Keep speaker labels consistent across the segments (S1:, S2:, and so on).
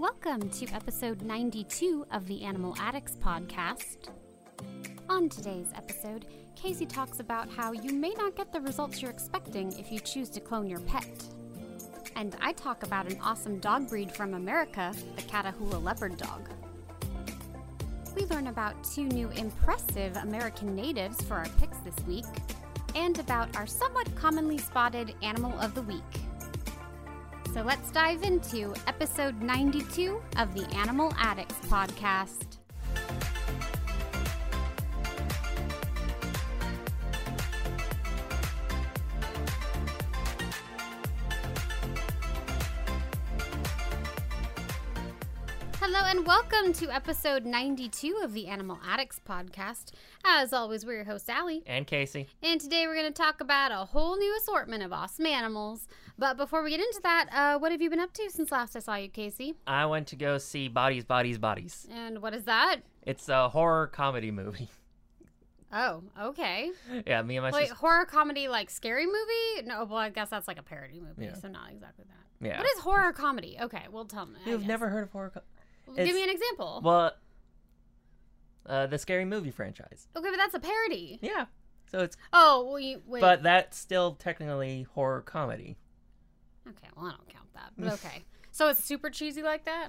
S1: Welcome to episode 92 of the Animal Addicts podcast. On today's episode, Casey talks about how you may not get the results you're expecting if you choose to clone your pet. And I talk about an awesome dog breed from America, the Catahoula Leopard Dog. We learn about two new impressive American natives for our picks this week, and about our somewhat commonly spotted Animal of the Week. So let's dive into episode 92 of the Animal Addicts podcast. Hello and welcome to episode 92 of the Animal Addicts podcast. As always, we're your hosts, Allie.
S2: and Casey.
S1: And today we're going to talk about a whole new assortment of awesome animals. But before we get into that, uh, what have you been up to since last I saw you, Casey?
S2: I went to go see Bodies, Bodies, Bodies.
S1: And what is that?
S2: It's a horror comedy movie.
S1: Oh, okay.
S2: yeah, me and my
S1: Wait,
S2: sister.
S1: horror comedy like scary movie? No, well, I guess that's like a parody movie,
S2: Yeah.
S1: so not exactly that.
S2: Yeah.
S1: What is horror comedy? Okay, well, tell me.
S2: You've never heard of horror? Co-
S1: Well, Give me an example.
S2: well, uh, the scary movie franchise.
S1: okay, but that's a parody.
S2: Yeah. So it's,
S1: Oh, well, you wait.
S2: but that's still technically horror comedy
S1: okay, well, I don't count that. But okay, so it's super cheesy like that.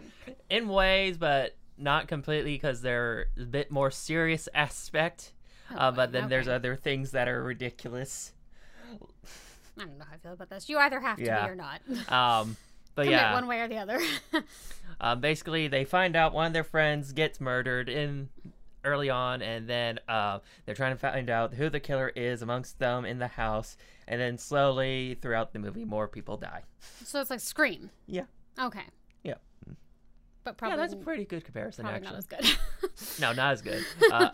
S2: in ways, but not completely because there's a bit more serious aspect.
S1: Oh,
S2: uh, but then there's other things that are ridiculous.
S1: I don't know how I feel about this. You either have to
S2: Yeah.
S1: be or not.
S2: Um, but
S1: Commit
S2: yeah.
S1: one way or the other.
S2: Um, basically, they find out one of their friends gets murdered in early on, and then uh, they're trying to find out who the killer is amongst them in the house. And then slowly throughout the movie, more people die.
S1: so it's like Scream.
S2: Yeah.
S1: Okay.
S2: Yeah.
S1: But probably
S2: yeah, that's a pretty good comparison,
S1: probably
S2: actually.
S1: not as good.
S2: No, not as good. Uh,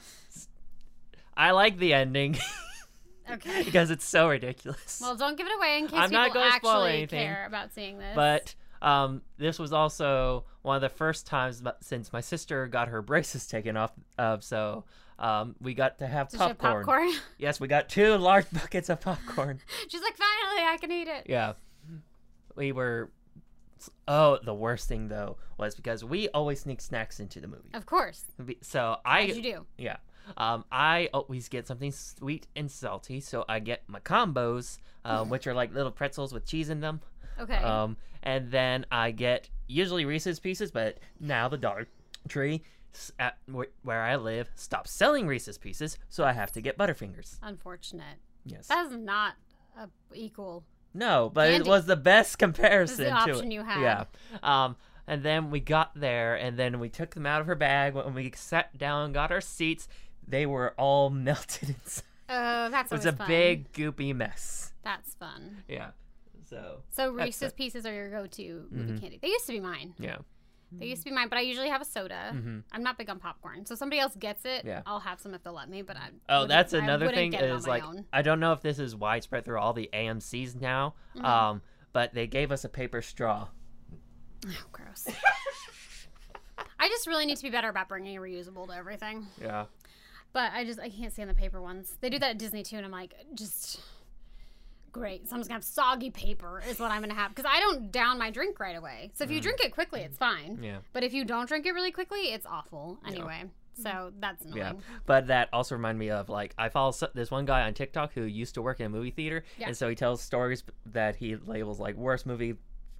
S2: I like the ending
S1: okay.
S2: because it's so ridiculous.
S1: Well, don't give it away in case
S2: I'm not
S1: people
S2: gonna
S1: actually
S2: spoil anything,
S1: care about seeing this.
S2: but um, this was also one of the first times since my sister got her braces taken off. Uh, so um, we got to have
S1: Did
S2: popcorn.
S1: popcorn?
S2: Yes, we got two large buckets of popcorn.
S1: She's like, finally, I can eat it.
S2: yeah. We were. Oh, the worst thing though was because we always sneak snacks into the movie.
S1: Of course.
S2: So
S1: As you
S2: I,
S1: do.
S2: yeah, um, I always get something sweet and salty. So I get my combos, um, which are like little pretzels with cheese in them.
S1: Okay.
S2: Um, and then I get usually Reese's Pieces, but now the Dollar Tree at where I live stopped selling Reese's Pieces, so I have to get Butterfingers.
S1: Unfortunate.
S2: Yes.
S1: That is not a equal.
S2: No, but
S1: Candy.
S2: it was the best comparison to
S1: option
S2: it.
S1: you had.
S2: Yeah. Um, and then we got there, and then we took them out of her bag. When we sat down, got our seats, they were all melted inside.
S1: Oh, that's
S2: It was a
S1: fun.
S2: big goopy mess.
S1: That's fun.
S2: Yeah. So
S1: So Reese's. Pieces are your go-to movie
S2: Mhm.
S1: candy. They used to be mine.
S2: yeah.
S1: They used to be mine, but I usually have a soda.
S2: Mhm.
S1: I'm not big on popcorn, so somebody else gets it.
S2: Yeah.
S1: I'll have some if they'll let me. But I.
S2: Oh, that's another thing
S1: get it on
S2: is like
S1: own.
S2: I don't know if this is widespread through all the AMC's now.
S1: Mm-hmm.
S2: Um, but they gave us a paper straw.
S1: Oh, gross. I just really need to be better about bringing reusable to everything.
S2: Yeah.
S1: But I just I can't stand the paper ones. They do that at Disney too, and I'm like, just great. So I'm just gonna have soggy paper is what I'm gonna have because I don't down my drink right away. So if you drink it quickly, it's fine.
S2: Mm. Yeah.
S1: But if you don't drink it really quickly, it's awful anyway. So that's annoying.
S2: Yeah, but that also reminded me of like I follow so- this one guy on TikTok who used to work in a movie theater,
S1: Yeah.
S2: and so he tells stories that he labels like worst movie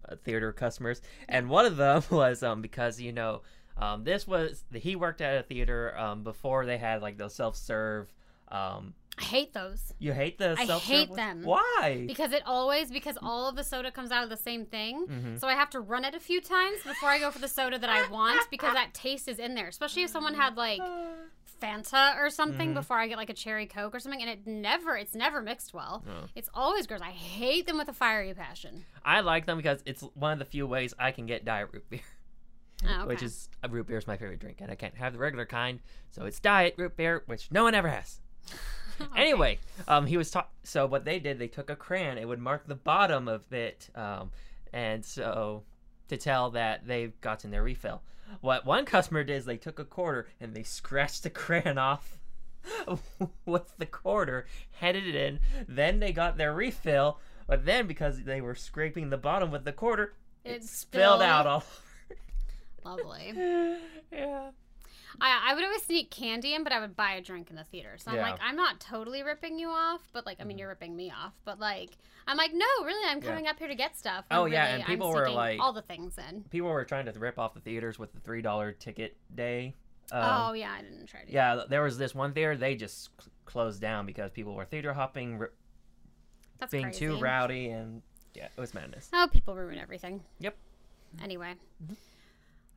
S2: uh, theater customers, and one of them was um because you know um this was he worked at a theater um before they had like the self serve um
S1: I hate those
S2: you hate the
S1: I hate them.
S2: why
S1: because it always because all of the soda comes out of the same thing.
S2: Mhm.
S1: So I have to run it a few times before I go for the soda that I want because that taste is in there. Especially if someone had like Fanta or something
S2: Mhm.
S1: before I get like a cherry Coke or something, and it never, it's never mixed well.
S2: Oh.
S1: It's always gross. I hate them with a fiery passion.
S2: I like them because it's one of the few ways I can get diet root beer.
S1: Oh, okay.
S2: which is uh, root beer is my favorite drink, and I can't have the regular kind, so it's diet root beer, which no one ever has.
S1: Okay.
S2: Anyway, um, he was taught. So what they did, they took a crayon, it would mark the bottom of it, um, and so to tell that they've gotten their refill. What one customer did is they took a quarter and they scratched the crayon off with the quarter, headed it in. Then they got their refill, but then because they were scraping the bottom with the quarter, it,
S1: It
S2: spilled
S1: spilled.
S2: out all.
S1: Lovely.
S2: yeah.
S1: I, I would always sneak candy in, but I would buy a drink in the theater. So I'm
S2: Yeah.
S1: like, I'm not totally ripping you off, but like, I mean, you're ripping me off. But like, I'm like, no, really, I'm
S2: Yeah.
S1: coming up here to get stuff.
S2: Oh,
S1: when
S2: yeah,
S1: really
S2: and people were like-
S1: all the things in.
S2: People were trying to rip off the theaters with the three dollar ticket day. Um,
S1: oh yeah, I didn't try to.
S2: Yeah, there was this one theater they just cl- closed down because people were theater hopping, being
S1: crazy.
S2: too rowdy, and yeah, it was madness.
S1: Oh, people ruin everything.
S2: Yep.
S1: Anyway.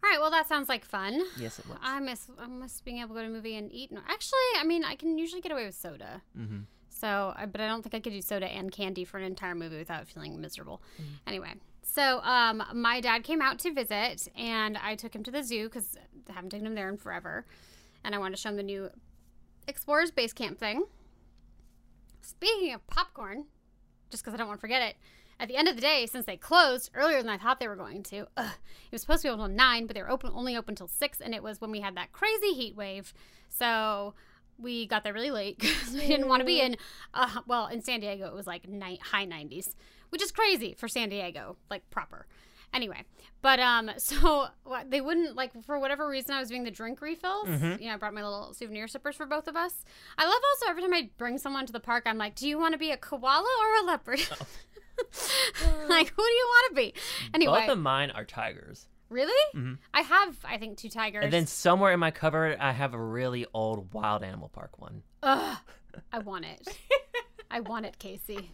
S1: All right. Well, that sounds like fun.
S2: Yes, it was.
S1: I miss I miss being able to go to a movie and eat. No, actually, I mean, I can usually get away with soda.
S2: mm-hmm.
S1: So, I- but I don't think I could do soda and candy for an entire movie without feeling miserable.
S2: Mm-hmm.
S1: Anyway, so um, my dad came out to visit, and I took him to the zoo because I haven't taken him there in forever, and I wanted to show him the new Explorers Base Camp thing. Speaking of popcorn, just because I don't want to forget it. At the end of the day, since they closed earlier than I thought they were going to, ugh, it was supposed to be open until nine, but they were open only open until six, and it was when we had that crazy heat wave. So we got there really late because we didn't want to be in. Uh, well, in San Diego, it was like high nineties, which is crazy for San Diego, like proper. Anyway, but um, so they wouldn't like for whatever reason I was doing the drink refills.
S2: Mhm.
S1: You know, I brought my little souvenir sippers for both of us. I love also every time I bring someone to the park, I'm like, "Do you want to be a koala or a leopard?" like, who do you want to be? Anyway,
S2: Both of mine are tigers.
S1: really?
S2: Mhm.
S1: I have, I think, two tigers.
S2: And then somewhere in my cupboard, I have a really old wild animal park one.
S1: Ugh, I want it. I want it, Casey.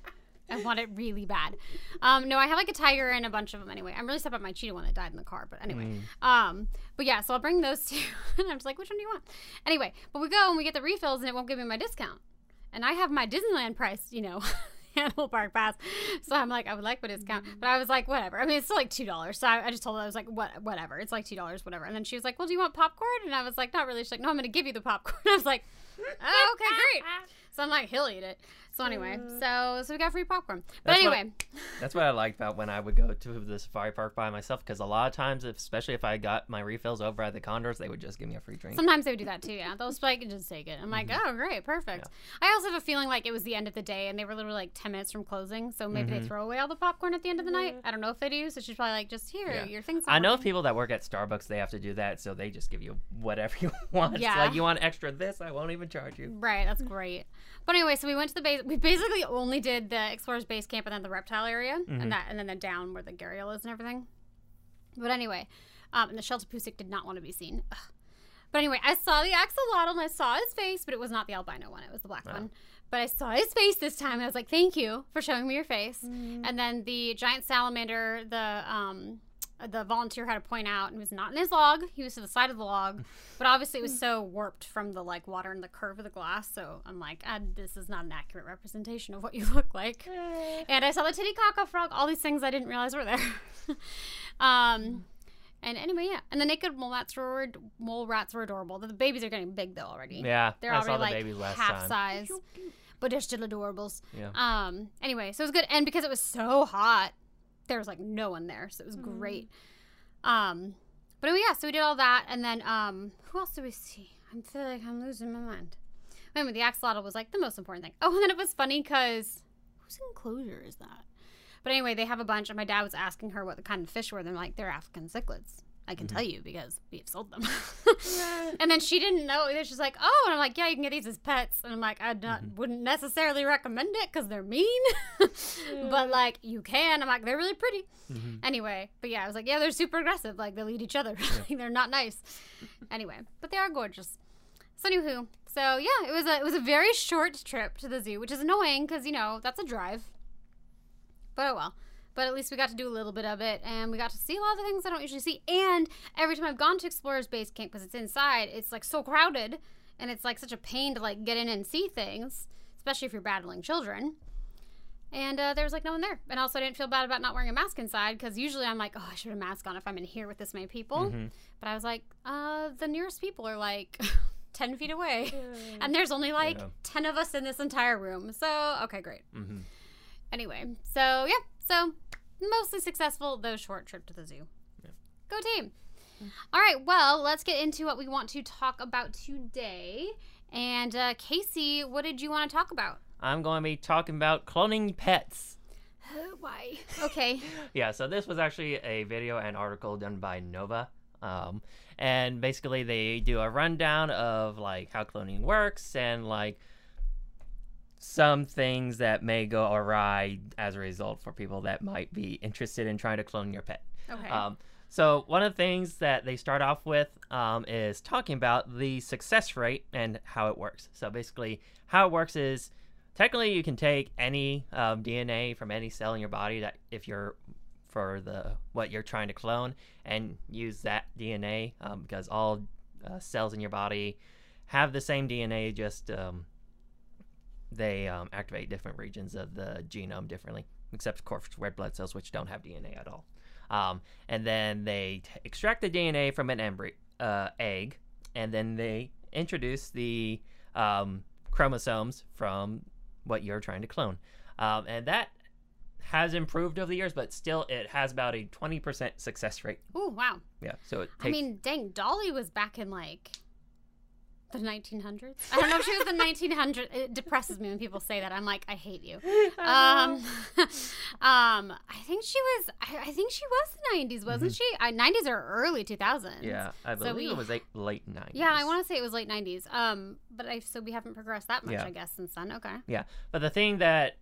S1: I want it really bad. Um, no, I have like a tiger and a bunch of them anyway. I'm really sad about my cheetah one that died in the car, but anyway.
S2: Mm.
S1: Um, but yeah, so I'll bring those two. and I'm just like, which one do you want? Anyway, but we go and we get the refills and it won't give me my discount. And I have my Disneyland price, you know, animal park pass. So I'm like, I would like my discount. But I was like, whatever. I mean, it's still like $2. So I, I just told her, I was like, what, whatever. It's like $2, whatever. And then she was like, well, do you want popcorn? And I was like, not really. She's like, no, I'm to give you the popcorn. I was like, oh, okay, great. So I'm like, he'll eat it. So anyway, mm. so so we got free popcorn. But
S2: That's what-
S1: anyway,
S2: That's what I liked about when I would go to the safari park by myself because a lot of times, if, especially if I got my refills over at the Condors, they would just give me a free drink.
S1: sometimes they would do that too. Yeah, they'll just be like, just take it. I'm like, mm-hmm. oh, great, perfect. I also have a feeling like it was the end of the day and they were literally like 10 minutes from closing. So maybe they mm-hmm. throw away all the popcorn at the end of the night. Mm-hmm. I don't know if they do. So she's probably like, just here,
S2: Yeah.
S1: your things.
S2: I know of people that work at Starbucks, they have to do that, so they just give you whatever you want. It's
S1: Yeah.
S2: like, you want extra this? I won't even charge you.
S1: Right, that's great. But anyway, so we went to the base. We basically only did the Explorers Base Camp and then the reptile area, and that, and then the down where the gharial is and everything. But anyway, um, and the Sheltopusik did not want to be seen. Ugh. But anyway, I saw the axolotl and I saw his face, but it was not the albino one; it was the black one. But I saw his face this time, and I was like, "Thank you for showing me your face." And then the giant salamander, the um, the volunteer had to point out, and was not in his log. He was to the side of the log, but obviously it was so warped from the like water and the curve of the glass. So I'm like, ah, this is not an accurate representation of what you look like. And I saw the Titicaca frog. All these things I didn't realize were there. um, and anyway, yeah. And the naked mole rats were mole rats were adorable. The, the babies are getting big though already.
S2: Yeah,
S1: They're
S2: I
S1: already
S2: the
S1: like half
S2: time.
S1: size, but they're still adorables.
S2: Yeah.
S1: Um. Anyway, so it was good, and because it was so hot, there was like no one there, so it was great. Um. But anyway, yeah, so we did all that, and then um, who else did we see? I feel like I'm losing my mind. Anyway, the axolotl was like the most important thing. Oh, and then it was funny because whose enclosure is that? But anyway, they have a bunch, and my dad was asking her what the kind of fish were. They're like, they're African cichlids. I can mm-hmm. tell you because we've sold them. and then she didn't know either. She's like, oh, and I'm like, yeah, you can get these as pets. And I'm like, I not, mm-hmm. wouldn't necessarily recommend it because they're mean, but like you can. I'm like, they're really pretty. Mm-hmm. Anyway, but yeah, I was like, yeah, they're super aggressive. Like they'll eat each other. like they're not nice. anyway, but they are gorgeous. So anywho, so yeah, it was a it was a very short trip to the zoo, which is annoying because you know that's a drive. But oh well. But at least we got to do a little bit of it, and we got to see a lot of the things I don't usually see. And every time I've gone to Explorers Base Camp, because it's inside, it's like so crowded, and it's like such a pain to like get in and see things, especially if you're battling children. And uh, there was like no one there, and also I didn't feel bad about not wearing a mask inside because usually I'm like, oh, I should have a mask on if I'm in here with this many people. But I was like, uh, the nearest people are like. 10 feet away. And there's only like
S2: Yeah.
S1: 10 of us in this entire room. So, okay, great.
S2: hmm
S1: Anyway, so yeah, so mostly successful, though short trip to the zoo. Go team. All right, well, let's get into what we want to talk about today. And uh, Casey, what did you want to talk about?
S2: I'm going to be talking about cloning pets.
S1: Why? Okay.
S2: Yeah, so this was actually a video and article done by Nova Um, and basically, they do a rundown of like how cloning works and like some things that may go awry as a result for people that might be interested in trying to clone your pet.
S1: Okay.
S2: Um, so one of the things that they start off with um, is talking about the success rate and how it works. So basically, how it works is technically you can take any um, DNA from any cell in your body that if you're for the what you're trying to clone and use that DNA um, because all uh, cells in your body have the same DNA, just um, they um, activate different regions of the genome differently, except of course red blood cells, which don't have DNA at all. Um, and then they t- extract the DNA from an embryo uh, egg, and then they introduce the um, chromosomes from what you're trying to clone. Um, and that has improved over the years, but still it has about a 20% success rate.
S1: Oh wow.
S2: Yeah, so it takes.
S1: I mean, dang, Dolly was back in like the 1900s. I don't know if she was the 1900s. It depresses me when people say that. I'm like, I hate you. Um, um, I think she was. I, I think she was the 90s, wasn't she? I, 90s or early 2000s.
S2: Mm-hmm. yeah, I
S1: so
S2: believe
S1: we-
S2: it was like late 90s.
S1: Yeah, I want to say it was late 90s. Um, but I so we haven't progressed that much,
S2: Yeah.
S1: I guess, since then. Okay.
S2: Yeah, but the thing that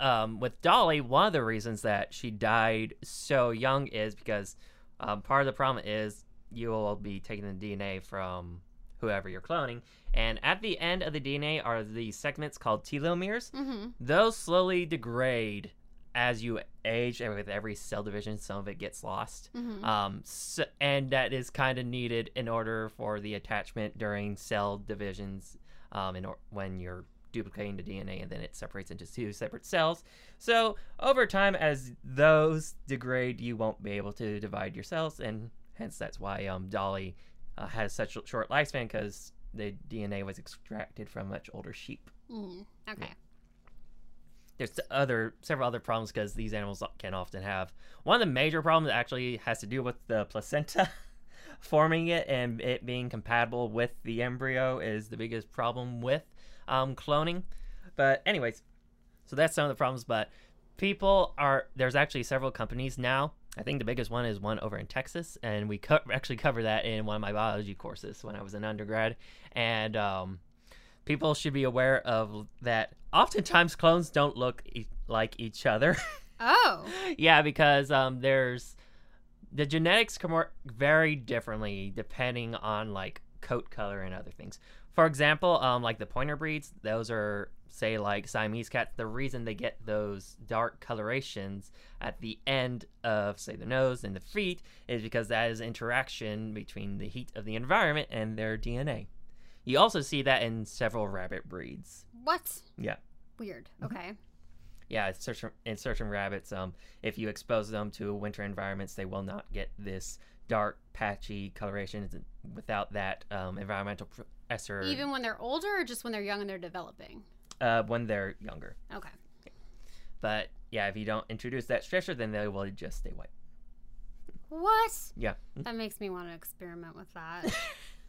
S2: um, with Dolly, one of the reasons that she died so young is because um, part of the problem is you will be taking the DNA from whoever you're cloning, and at the end of the DNA are the segments called telomeres.
S1: Mm-hmm.
S2: Those slowly degrade as you age, and with every cell division, some of it gets lost.
S1: Mm-hmm.
S2: Um, so, and that is kind of needed in order for the attachment during cell divisions. Um, in or- when you're duplicating the DNA and then it separates into two separate cells. So over time, as those degrade, you won't be able to divide your cells, and hence that's why um, Dolly uh, has such a short lifespan because the DNA was extracted from much older sheep.
S1: Mm. Okay.
S2: There's other several other problems because these animals can often have one of the major problems actually has to do with the placenta forming it and it being compatible with the embryo is the biggest problem with um, cloning. But anyways, so that's some of the problems. But people are there's actually several companies now. I think the biggest one is one over in Texas, and we co- actually cover that in one of my biology courses when I was an undergrad. And um, people should be aware of that. Oftentimes, clones don't look e- like each other.
S1: Oh.
S2: yeah, because um, there's the genetics can work very differently depending on like coat color and other things. For example, um, like the pointer breeds, those are say like Siamese cats. The reason they get those dark colorations at the end of say the nose and the feet is because that is interaction between the heat of the environment and their DNA. You also see that in several rabbit breeds.
S1: What?
S2: Yeah.
S1: Weird.
S2: Mm-hmm.
S1: Okay.
S2: Yeah, in certain, in certain rabbits, um, if you expose them to winter environments, they will not get this dark, patchy coloration. Without that um, environmental pressure,
S1: Even when they're older, or just when they're young and they're developing.
S2: Uh, when they're younger.
S1: Okay.
S2: But yeah, if you don't introduce that stressor, then they will just stay white.
S1: What?
S2: Yeah,
S1: That makes me want to experiment with that.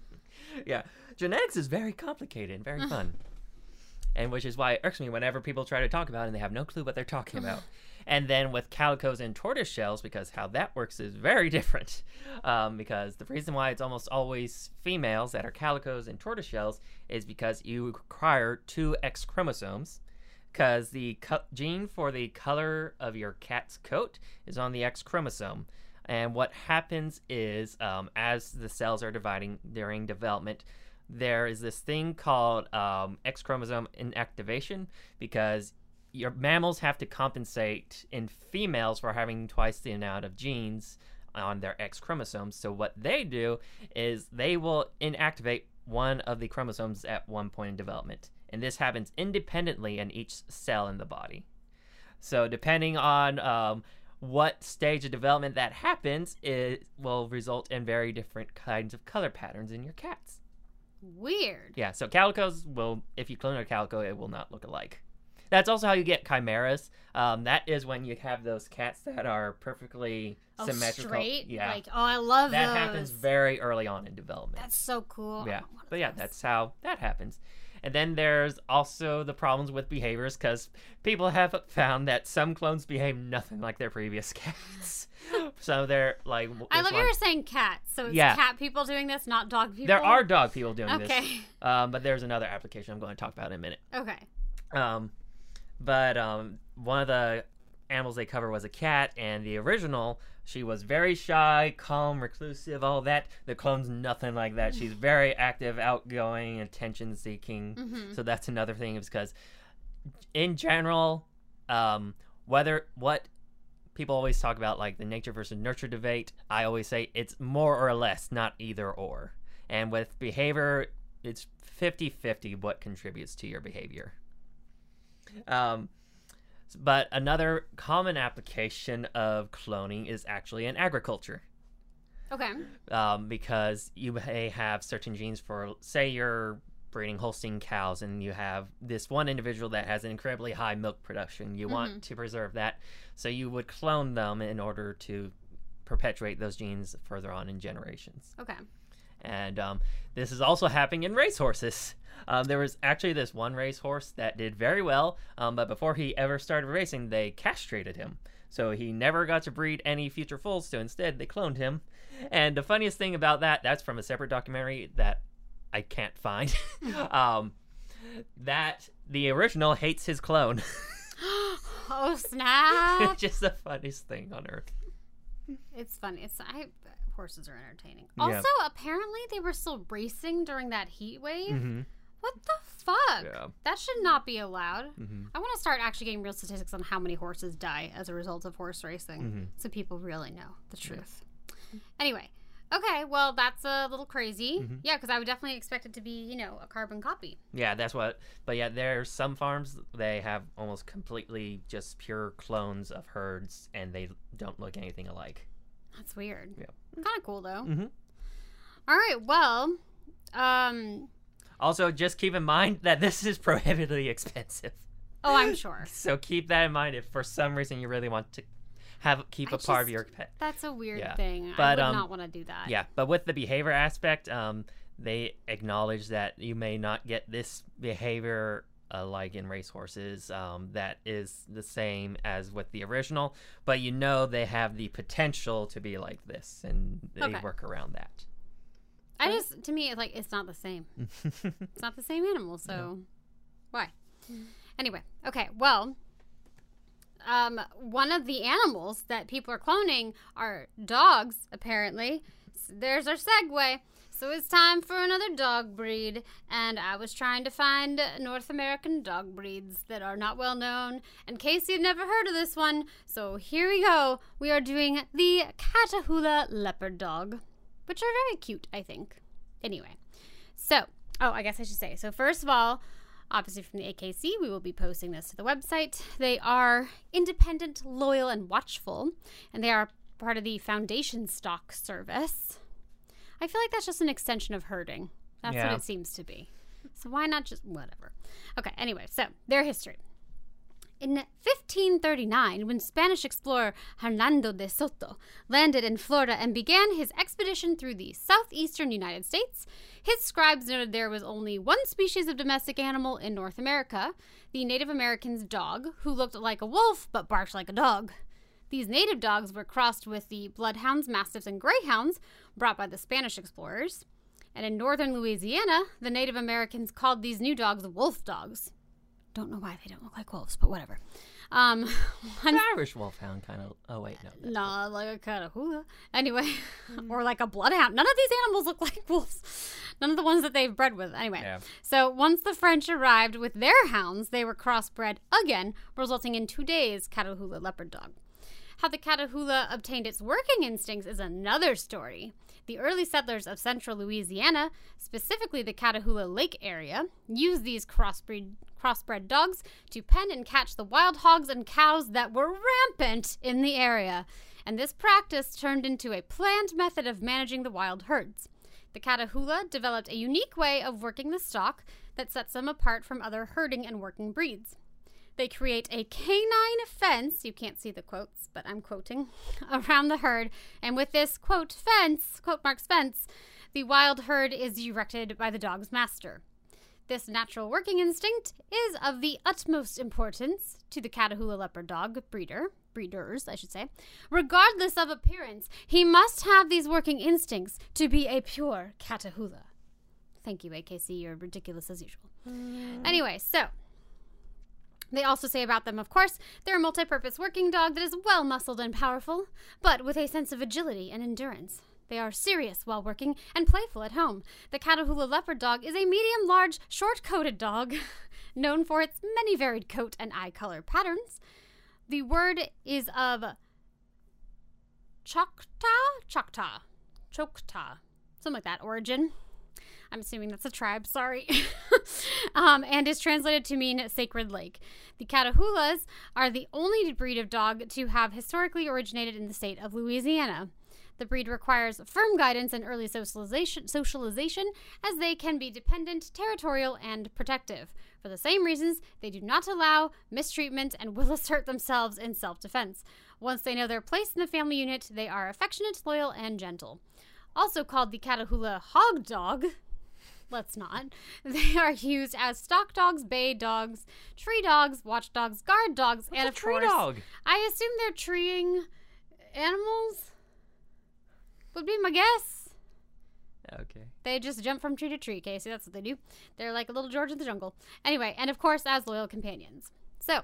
S2: yeah. Genetics is very complicated and very fun, and which is why it irks me whenever people try to talk about it and they have no clue what they're talking about. And then with calicos and tortoise shells, because how that works is very different. Um, because the reason why it's almost always females that are calicos and tortoise shells is because you require two X chromosomes. Because the co- gene for the color of your cat's coat is on the X chromosome. And what happens is, um, as the cells are dividing during development, there is this thing called um, X chromosome inactivation because your mammals have to compensate in females for having twice the amount of genes on their X chromosomes. So what they do is they will inactivate one of the chromosomes at one point in development, and this happens independently in each cell in the body. So depending on um, what stage of development that happens, it will result in very different kinds of color patterns in your cats.
S1: Weird.
S2: Yeah, so calicos will, if you clone a calico, it will not look alike. That's also how you get chimeras. Um, that is when you have those cats that are perfectly
S1: Oh,
S2: symmetrical.
S1: straight.
S2: Yeah,
S1: Like, oh, I love
S2: that
S1: those.
S2: happens very early on in development.
S1: That's so cool.
S2: Yeah,
S1: want one of
S2: but yeah,
S1: those.
S2: that's how that happens. And then there's also the problems with behaviors because people have found that some clones behave nothing like their previous cats. so they're like.
S1: I love you
S2: one-
S1: were saying cat. So it's
S2: Yeah.
S1: cat people doing this, not dog people.
S2: There are dog people doing this.
S1: Okay.
S2: Um, but there's another application I'm going to talk about in a minute.
S1: Okay.
S2: Um, but um, one of the animals they cover was a cat, and the original, she was very shy, calm, reclusive, all that. The clone's nothing like that. She's very active, outgoing, attention seeking.
S1: hmm
S2: So that's another thing, is because in general, um, whether what people always talk about, like the nature versus nurture debate, I always say it's more or less, not either or. And with behavior, it's 50 50 what contributes to your behavior. Um, but another common application of cloning is actually in agriculture
S1: Okay.
S2: um, because you may have certain genes for, say, you're breeding Holstein cows and you have this one individual that has an incredibly high milk production. You want to preserve that, so you would clone them in order to perpetuate those genes further on in generations.
S1: Okay.
S2: And um, this is also happening in racehorses. Um, there was actually this one racehorse that did very well, um, but before he ever started racing, they castrated him. So he never got to breed any future foals, so instead they cloned him. And the funniest thing about that, that's from a separate documentary that I can't find. um, that the original hates his clone.
S1: oh snap!
S2: it's just the funniest thing on earth.
S1: it's funny. It's I horses are entertaining.
S2: Yeah.
S1: Also, apparently they were still racing during that heat wave.
S2: Mm-hmm.
S1: What the fuck?
S2: Yeah.
S1: That should not be allowed.
S2: Mm-hmm.
S1: I want to start actually getting real statistics on how many horses die as a result of horse racing,
S2: Mhm.
S1: so people really know the truth. Anyway, okay, well that's a little crazy.
S2: Mhm.
S1: Yeah, because I would definitely expect it to be, you know, a carbon copy.
S2: Yeah, that's what. But yeah, there's some farms they have almost completely just pure clones of herds, and they don't look anything alike.
S1: That's weird.
S2: Yeah.
S1: Kind of cool though.
S2: Mhm.
S1: All right, well, um,
S2: Also, just keep in mind that this is prohibitively expensive.
S1: oh, I'm sure
S2: So keep that in mind if for some reason you really want to have keep
S1: I
S2: a part of your pet.
S1: that's a weird
S2: Yeah.
S1: thing. I
S2: But,
S1: would
S2: um,
S1: not want to do that.
S2: Yeah, but with the behavior aspect, um, they acknowledge that you may not get this behavior uh, like in racehorses um, that is the same as with the original, but you know they have the potential to be like this, and they
S1: Okay.
S2: work around that.
S1: I just to me it's like it's not the same. It's not the same animal, so why? Anyway, okay, well, um, one of the animals that people are cloning are dogs, apparently. There's our segue. So it's time for another dog breed, and I was trying to find North American dog breeds that are not well known. And Casey had never heard of this one, so here we go. We are doing the Catahoula leopard dog, which are very cute, I think. Anyway, so oh, I guess I should say. So first of all, obviously from the AKC, we will be posting this to the website. They are independent, loyal, and watchful, and they are part of the Foundation Stock Service. I feel like that's just an extension of herding. That's what it seems to be. So why not just whatever? Okay, anyway, so their history. In 1539, when Spanish explorer Hernando de Soto landed in Florida and began his expedition through the southeastern United States, his scribes noted there was only one species of domestic animal in North America the Native American's dog, who looked like a wolf but barked like a dog. These native dogs were crossed with the bloodhounds, mastiffs, and greyhounds brought by the Spanish explorers. And in northern Louisiana, the Native Americans called these new dogs wolf dogs. Don't know why they don't look like wolves, but whatever. Um, one
S2: The Irish wolfhound kind of. Oh wait, no. that's-
S1: Nah, like a Catahoula. Anyway, or like a bloodhound. None of these animals look like wolves. None of the ones that they've bred with. Anyway,
S2: Yeah.
S1: so once the French arrived with their hounds, they were crossbred again, resulting in today's Catahoula leopard dog. How the Catahoula obtained its working instincts is another story. The early settlers of central Louisiana, specifically the Catahoula Lake area, used these crossbreed, crossbred dogs to pen and catch the wild hogs and cows that were rampant in the area. And this practice turned into a planned method of managing the wild herds. The Catahoula developed a unique way of working the stock that sets them apart from other herding and working breeds. They create a canine fence, you can't see the quotes, but I'm quoting, around the herd. And with this quote fence, quote marks fence, the wild herd is erected by the dog's master. This natural working instinct is of the utmost importance to the Catahoula leopard dog breeder, breeders, I should say. Regardless of appearance, he must have these working instincts to be a pure Catahoula. Thank you, AKC. You're ridiculous as usual. Mm. Anyway, so they also say about them, of course, they're a multi purpose working dog that is well muscled and powerful, but with a sense of agility and endurance. They are serious while working and playful at home. The Catahoula leopard dog is a medium large, short coated dog, known for its many varied coat and eye color patterns. The word is of Choctaw? Choctaw. Choctaw. Something like that origin. I'm assuming that's a tribe, sorry. um, and is translated to mean sacred lake. The Catahoulas are the only breed of dog to have historically originated in the state of Louisiana. The breed requires firm guidance and early socialization, socialization as they can be dependent, territorial, and protective. For the same reasons, they do not allow mistreatment and will assert themselves in self defense. Once they know their place in the family unit, they are affectionate, loyal, and gentle. Also called the Catahoula hog dog, let's not. They are used as stock dogs, bay dogs, tree dogs, watchdogs, guard dogs, and
S2: a
S1: of
S2: tree
S1: course,
S2: dog.
S1: I assume they're treeing animals. Would be my guess.
S2: Okay.
S1: They just jump from tree to tree, Casey. That's what they do. They're like a little George in the jungle. Anyway, and of course, as loyal companions. So,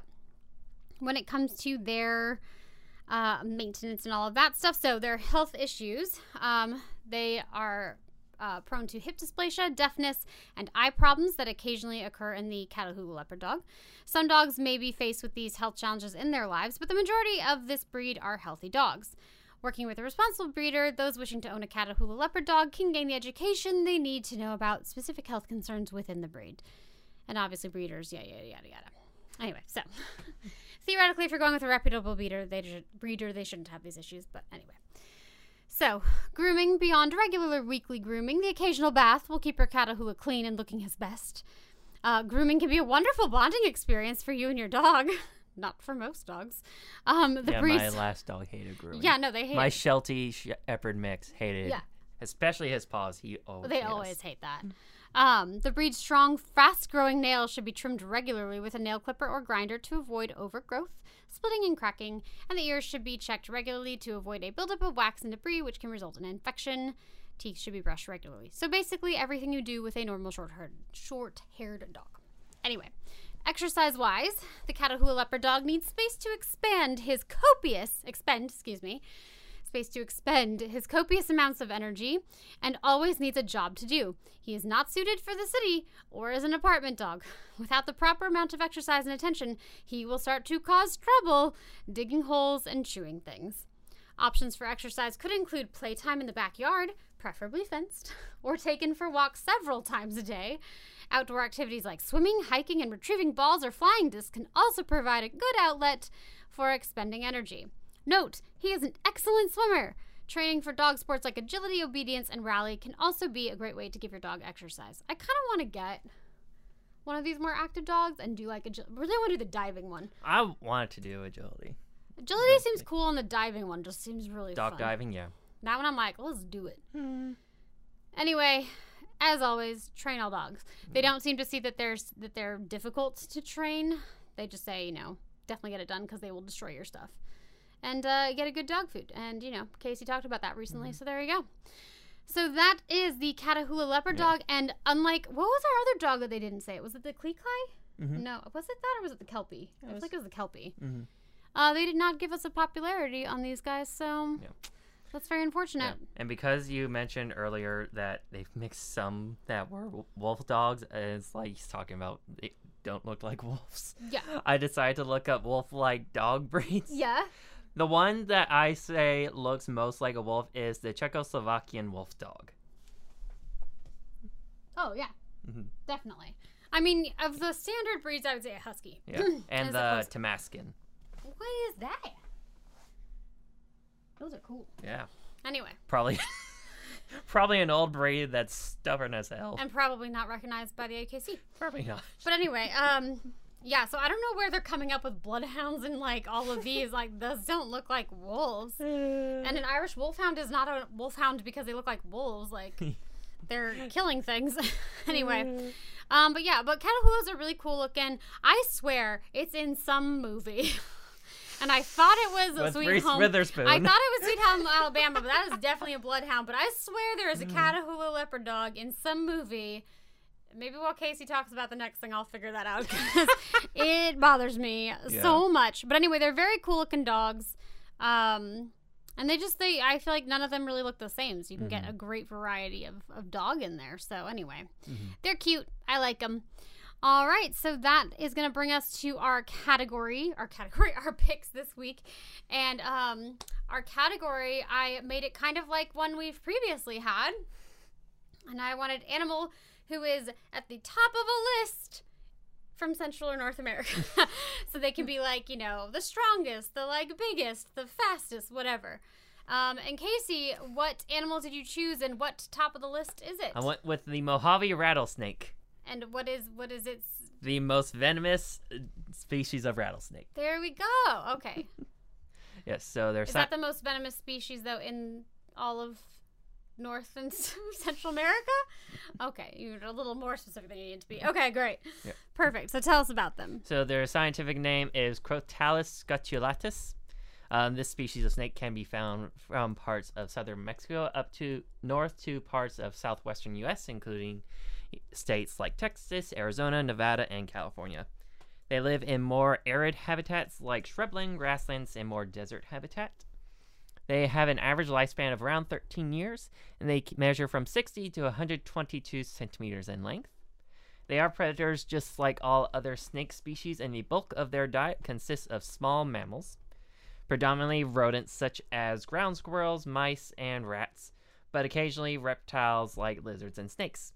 S1: when it comes to their uh, maintenance and all of that stuff, so their health issues, um, they are uh, prone to hip dysplasia, deafness, and eye problems that occasionally occur in the Catahoula leopard dog. Some dogs may be faced with these health challenges in their lives, but the majority of this breed are healthy dogs. Working with a responsible breeder, those wishing to own a Catahoula leopard dog can gain the education they need to know about specific health concerns within the breed. And obviously, breeders, yeah, yeah, yada, yada. Anyway, so theoretically, if you're going with a reputable breeder, they should, breeder, they shouldn't have these issues. But anyway, so grooming beyond regular weekly grooming, the occasional bath will keep your Catahoula clean and looking his best. Uh, grooming can be a wonderful bonding experience for you and your dog. Not for most dogs. Um, the
S2: yeah,
S1: breeds.
S2: my last dog hated grooming.
S1: yeah, no, they hate
S2: My. Sheltie Shepherd mix hated.
S1: Yeah.
S2: Especially his paws. He always
S1: They always hate that. Um, the breed's strong, fast growing nails should be trimmed regularly with a nail clipper or grinder to avoid overgrowth, splitting, and cracking, and the ears should be checked regularly to avoid a buildup of wax and debris, which can result in infection. Teeth should be brushed regularly. So basically, everything you do with a normal short haired short haired dog. Anyway, exercise wise, the Catahoula leopard dog needs space to expand his copious, expend, excuse me, space to expend his copious amounts of energy and always needs a job to do. He is not suited for the city or as an apartment dog. Without the proper amount of exercise and attention, he will start to cause trouble digging holes and chewing things. Options for exercise could include playtime in the backyard, preferably fenced, or taken for walks several times a day. Outdoor activities like swimming, hiking, and retrieving balls or flying discs can also provide a good outlet for expending energy. Note, he is an excellent swimmer. Training for dog sports like agility, obedience, and rally can also be a great way to give your dog exercise. I kind of want to get one of these more active dogs and do like agility. Really want to do the diving one.
S2: I wanted to do agility.
S1: Agility seems cool, and the diving one just seems really
S2: Dog
S1: fun.
S2: diving, yeah.
S1: That one I'm like, let's do it. Hmm. Anyway, as always, train all dogs. They hmm. don't seem to see that there's that they're difficult to train. They just say, you know, definitely get it done because they will destroy your stuff. And uh, get a good dog food. And you know, Casey talked about that recently, so there you go. So that is the Catahoula leopard
S2: Yeah.
S1: dog. And unlike what was our other dog that they didn't say? Was it the Klee Kai?
S2: Mhm.
S1: No, was it that or was it the Kelpie? I
S2: was-
S1: think it was the Kelpie.
S2: Mhm.
S1: Uh, they did not give us a popularity on these guys, so
S2: Yeah.
S1: that's very
S2: Yeah.
S1: unfortunate.
S2: And because you mentioned earlier that they've mixed some that were wolf dogs, it's like he's talking about they don't look like wolves.
S1: Yeah.
S2: I decided to look up wolf-like dog breeds.
S1: Yeah.
S2: The one that I say looks most like a wolf is the Czechoslovakian wolf dog.
S1: Oh yeah,
S2: Mhm.
S1: definitely. I mean, of the standard breeds, I would say a husky.
S2: Yeah. and
S1: As
S2: the Tamaskan.
S1: What is that? Those are cool.
S2: Yeah.
S1: Anyway,
S2: Probably probably an old breed that's stubborn as hell.
S1: and probably not recognized by the AKC.
S2: Probably not.
S1: But anyway, um, yeah. So I don't know where they're coming up with bloodhounds and like all of these. like those don't look like wolves. Uh. And an Irish wolfhound is not a wolfhound because they look like wolves. Like they're killing things. anyway. Mm. Um, but yeah, but Catahoula's are really cool looking. I swear it's in some movie. and I thought it was
S2: With
S1: Sweet
S2: Reese
S1: Home.
S2: Witherspoon.
S1: I thought it was Sweet Home Alabama, but that is definitely a bloodhound. But I swear there is a mm. Catahoula leopard dog in some movie. Maybe while Casey talks about the next thing, I'll figure that out because it bothers me so much. But anyway, they're very cool looking dogs. Um, and they just they I feel like none of them really look the same, so you can get a great variety of, of dog in there. So anyway, they're cute. I like them. All right, so that is going to bring us to our category, our category, our picks this week, and um, our category. I made it kind of like one we've previously had, and I wanted animal who is at the top of a list from Central or North America. so they can be like, you know, the strongest, the like biggest, the fastest, whatever. Um, and Casey, what animal did you choose and what top of the list is it?
S2: I went with the Mojave rattlesnake,
S1: and what is what is its
S2: the most venomous uh, species of rattlesnake.
S1: There we go. Okay.
S2: Yes, so they're
S1: Is
S2: sci-
S1: that the most venomous species though in all of North and Central America? Okay, you're a little more specific than you need to be. Okay, great.
S2: Yep.
S1: Perfect. So tell us about them.
S2: So their scientific name is Crotalus scutulatus. Um, this species of snake can be found from parts of southern Mexico up to north to parts of southwestern U.S., including states like Texas, Arizona, Nevada, and California. They live in more arid habitats like shrubland, grasslands, and more desert habitat. They have an average lifespan of around 13 years, and they measure from 60 to 122 centimeters in length. They are predators just like all other snake species, and the bulk of their diet consists of small mammals, predominantly rodents such as ground squirrels, mice, and rats, but occasionally reptiles like lizards and snakes.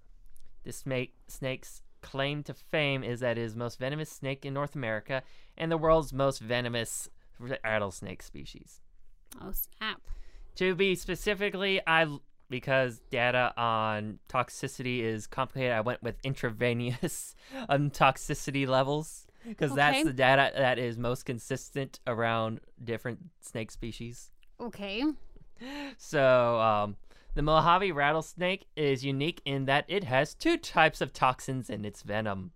S2: This snake's claim to fame is that it is most venomous snake in North America and the world's most venomous rattlesnake species.
S1: Oh snap!
S2: To be specifically, I because data on toxicity is complicated. I went with intravenous um, toxicity levels because
S1: Okay.
S2: that's the data that is most consistent around different snake species.
S1: Okay.
S2: So, um, the Mojave rattlesnake is unique in that it has two types of toxins in its venom.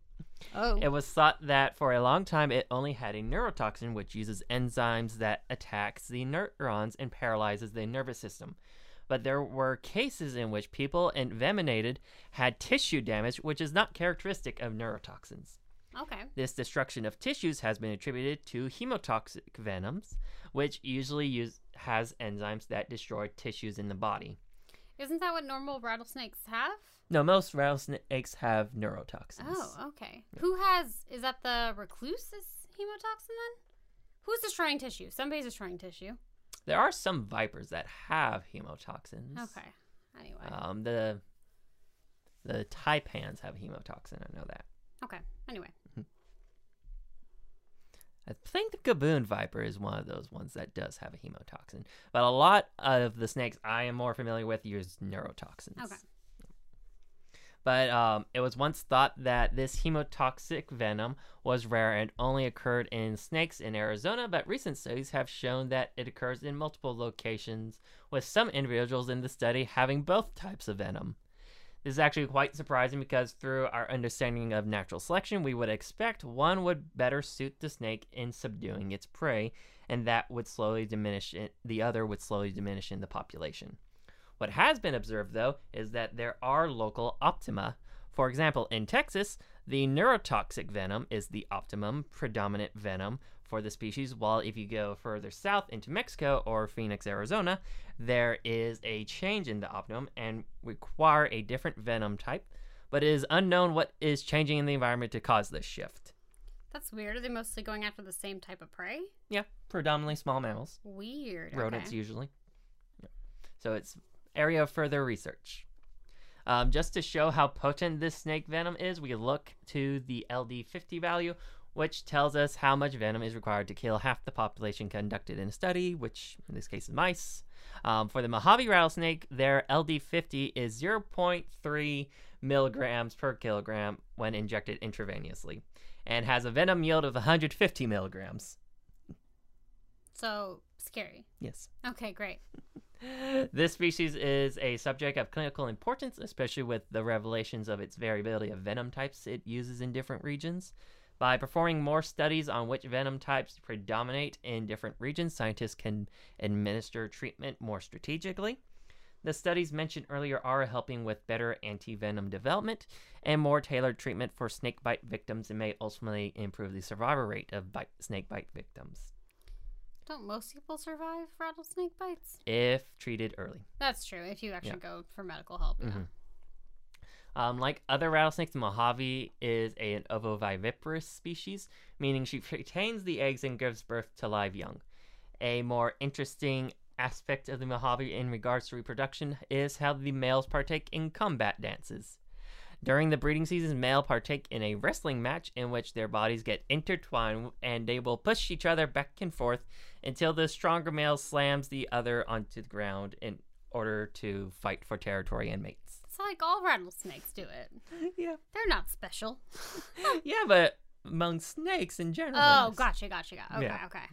S1: Oh.
S2: It was thought that for a long time it only had a neurotoxin, which uses enzymes that attacks the neurons and paralyzes the nervous system. But there were cases in which people envenenated had tissue damage, which is not characteristic of neurotoxins.
S1: Okay.
S2: This destruction of tissues has been attributed to hemotoxic venoms, which usually use has enzymes that destroy tissues in the body.
S1: Isn't that what normal rattlesnakes have?
S2: No, most rattlesnakes have neurotoxins.
S1: Oh, okay. Who has? Is that the recluse's hemotoxin then? Who's destroying tissue? Somebody's destroying tissue.
S2: There are some vipers that have hemotoxins.
S1: Okay. Anyway.
S2: Um, the the taipans have hemotoxin. I know that.
S1: okay. Anyway.
S2: I think the gaboon viper is one of those ones that does have a hemotoxin. But a lot of the snakes I am more familiar with use neurotoxins.
S1: Okay.
S2: But um, it was once thought that this hemotoxic venom was rare and only occurred in snakes in Arizona, but recent studies have shown that it occurs in multiple locations, with some individuals in the study having both types of venom. This is actually quite surprising because, through our understanding of natural selection, we would expect one would better suit the snake in subduing its prey, and that would slowly diminish it, the other would slowly diminish in the population. What has been observed, though, is that there are local optima. For example, in Texas, the neurotoxic venom is the optimum predominant venom for the species, while if you go further south into Mexico or Phoenix, Arizona, there is a change in the optimum and require a different venom type, but it is unknown what is changing in the environment to cause this shift.
S1: That's weird. Are they mostly going after the same type of prey?
S2: Yeah, predominantly small mammals,
S1: Weird.
S2: rodents
S1: okay.
S2: usually. So it's area of further research. Um, just to show how potent this snake venom is, we look to the LD50 value, which tells us how much venom is required to kill half the population conducted in a study, which in this case is mice. Um, for the Mojave rattlesnake, their LD50 is 0.3 milligrams per kilogram when injected intravenously, and has a venom yield of 150 milligrams.
S1: So scary.
S2: Yes.
S1: Okay, great.
S2: This species is a subject of clinical importance, especially with the revelations of its variability of venom types it uses in different regions. By performing more studies on which venom types predominate in different regions, scientists can administer treatment more strategically. The studies mentioned earlier are helping with better anti venom development and more tailored treatment for snake bite victims and may ultimately improve the survival rate of bite, snake bite victims
S1: Don't most people survive rattlesnake bites?
S2: if treated early.
S1: That's true. If you actually
S2: Yeah.
S1: go for medical help. Yeah.
S2: Mhm. Um, like other rattlesnakes, the Mojave is a- an ovoviviparous species, meaning she retains the eggs and gives birth to live young. A more interesting aspect of the Mojave in regards to reproduction is how the males partake in combat dances. During the breeding season, male partake in a wrestling match in which their bodies get intertwined and they will push each other back and forth until the stronger male slams the other onto the ground in order to fight for territory and mates.
S1: It's like all rattlesnakes do it.
S2: yeah.
S1: They're not special.
S2: Yeah, but among snakes in general.
S1: Oh, gotcha, gotcha, gotcha. Okay,
S2: Yeah.
S1: okay.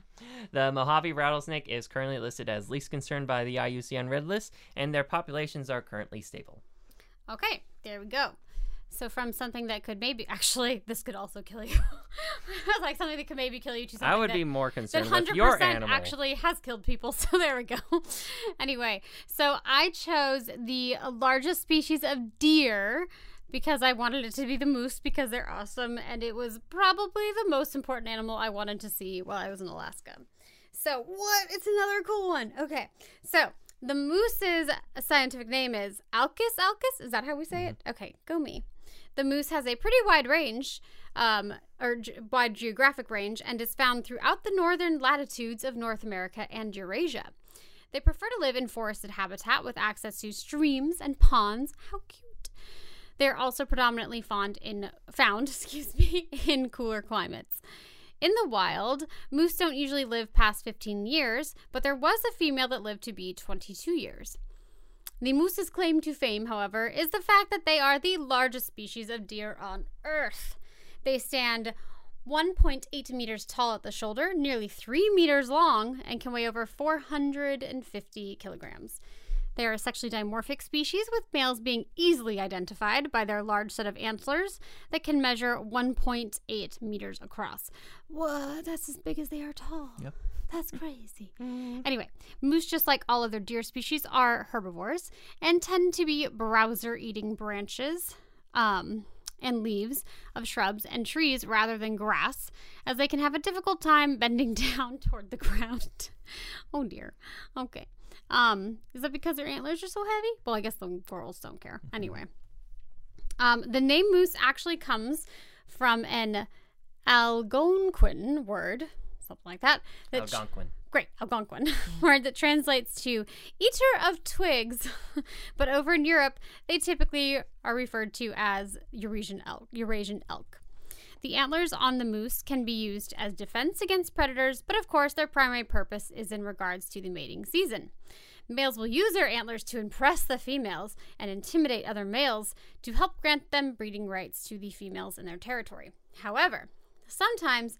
S2: The Mojave rattlesnake is currently listed as least concerned by the IUCN Red List, and their populations are currently stable.
S1: Okay, there we go. So from something that could maybe actually this could also kill you. like something that could maybe kill you to something
S2: I would
S1: that,
S2: be more
S1: that
S2: concerned
S1: hundred
S2: with your animal.
S1: actually has killed people. So there we go. anyway, so I chose the largest species of deer because I wanted it to be the moose because they're awesome and it was probably the most important animal I wanted to see while I was in Alaska. So what? It's another cool one. Okay, so the moose's scientific name is Alces alces. Is that how we say mm-hmm. it? Okay, go me. The moose has a pretty wide range, um, or ge- wide geographic range, and is found throughout the northern latitudes of North America and Eurasia. They prefer to live in forested habitat with access to streams and ponds. How cute! They're also predominantly found in found, excuse me, in cooler climates. In the wild, moose don't usually live past 15 years, but there was a female that lived to be 22 years. The moose's claim to fame, however, is the fact that they are the largest species of deer on Earth. They stand 1.8 meters tall at the shoulder, nearly 3 meters long, and can weigh over 450 kilograms. They are a sexually dimorphic species, with males being easily identified by their large set of antlers that can measure 1.8 meters across. What? That's as big as they are tall.
S2: Yep.
S1: That's crazy. Anyway, moose, just like all other deer species, are herbivores and tend to be browser eating branches um, and leaves of shrubs and trees rather than grass, as they can have a difficult time bending down toward the ground. oh dear. Okay. Um, is that because their antlers are so heavy? Well, I guess the squirrels don't care. Anyway, um, the name moose actually comes from an Algonquin word, something like that. that
S2: Algonquin.
S1: Great, Algonquin, mm. word that translates to eater of twigs, but over in Europe, they typically are referred to as Eurasian elk. Eurasian elk. The antlers on the moose can be used as defense against predators, but of course, their primary purpose is in regards to the mating season. Males will use their antlers to impress the females and intimidate other males to help grant them breeding rights to the females in their territory. However, sometimes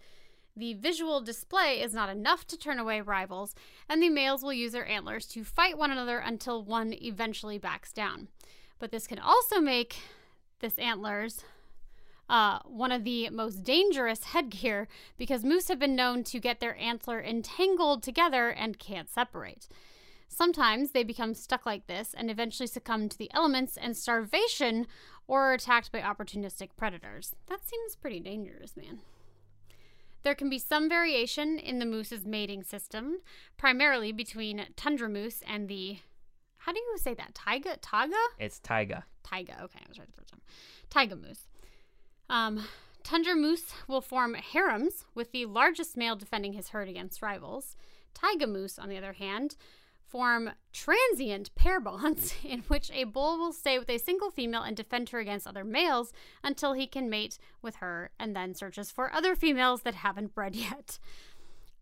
S1: the visual display is not enough to turn away rivals, and the males will use their antlers to fight one another until one eventually backs down. But this can also make this antlers uh, one of the most dangerous headgear because moose have been known to get their antler entangled together and can't separate. Sometimes they become stuck like this and eventually succumb to the elements and starvation or are attacked by opportunistic predators. That seems pretty dangerous, man. There can be some variation in the moose's mating system, primarily between tundra moose and the. How do you say that? Taiga? Taga?
S2: It's taiga.
S1: Taiga. Okay, I was right the first time. Taiga moose. Um, tundra moose will form harems, with the largest male defending his herd against rivals. Taiga moose, on the other hand, form transient pair bonds in which a bull will stay with a single female and defend her against other males until he can mate with her and then searches for other females that haven't bred yet.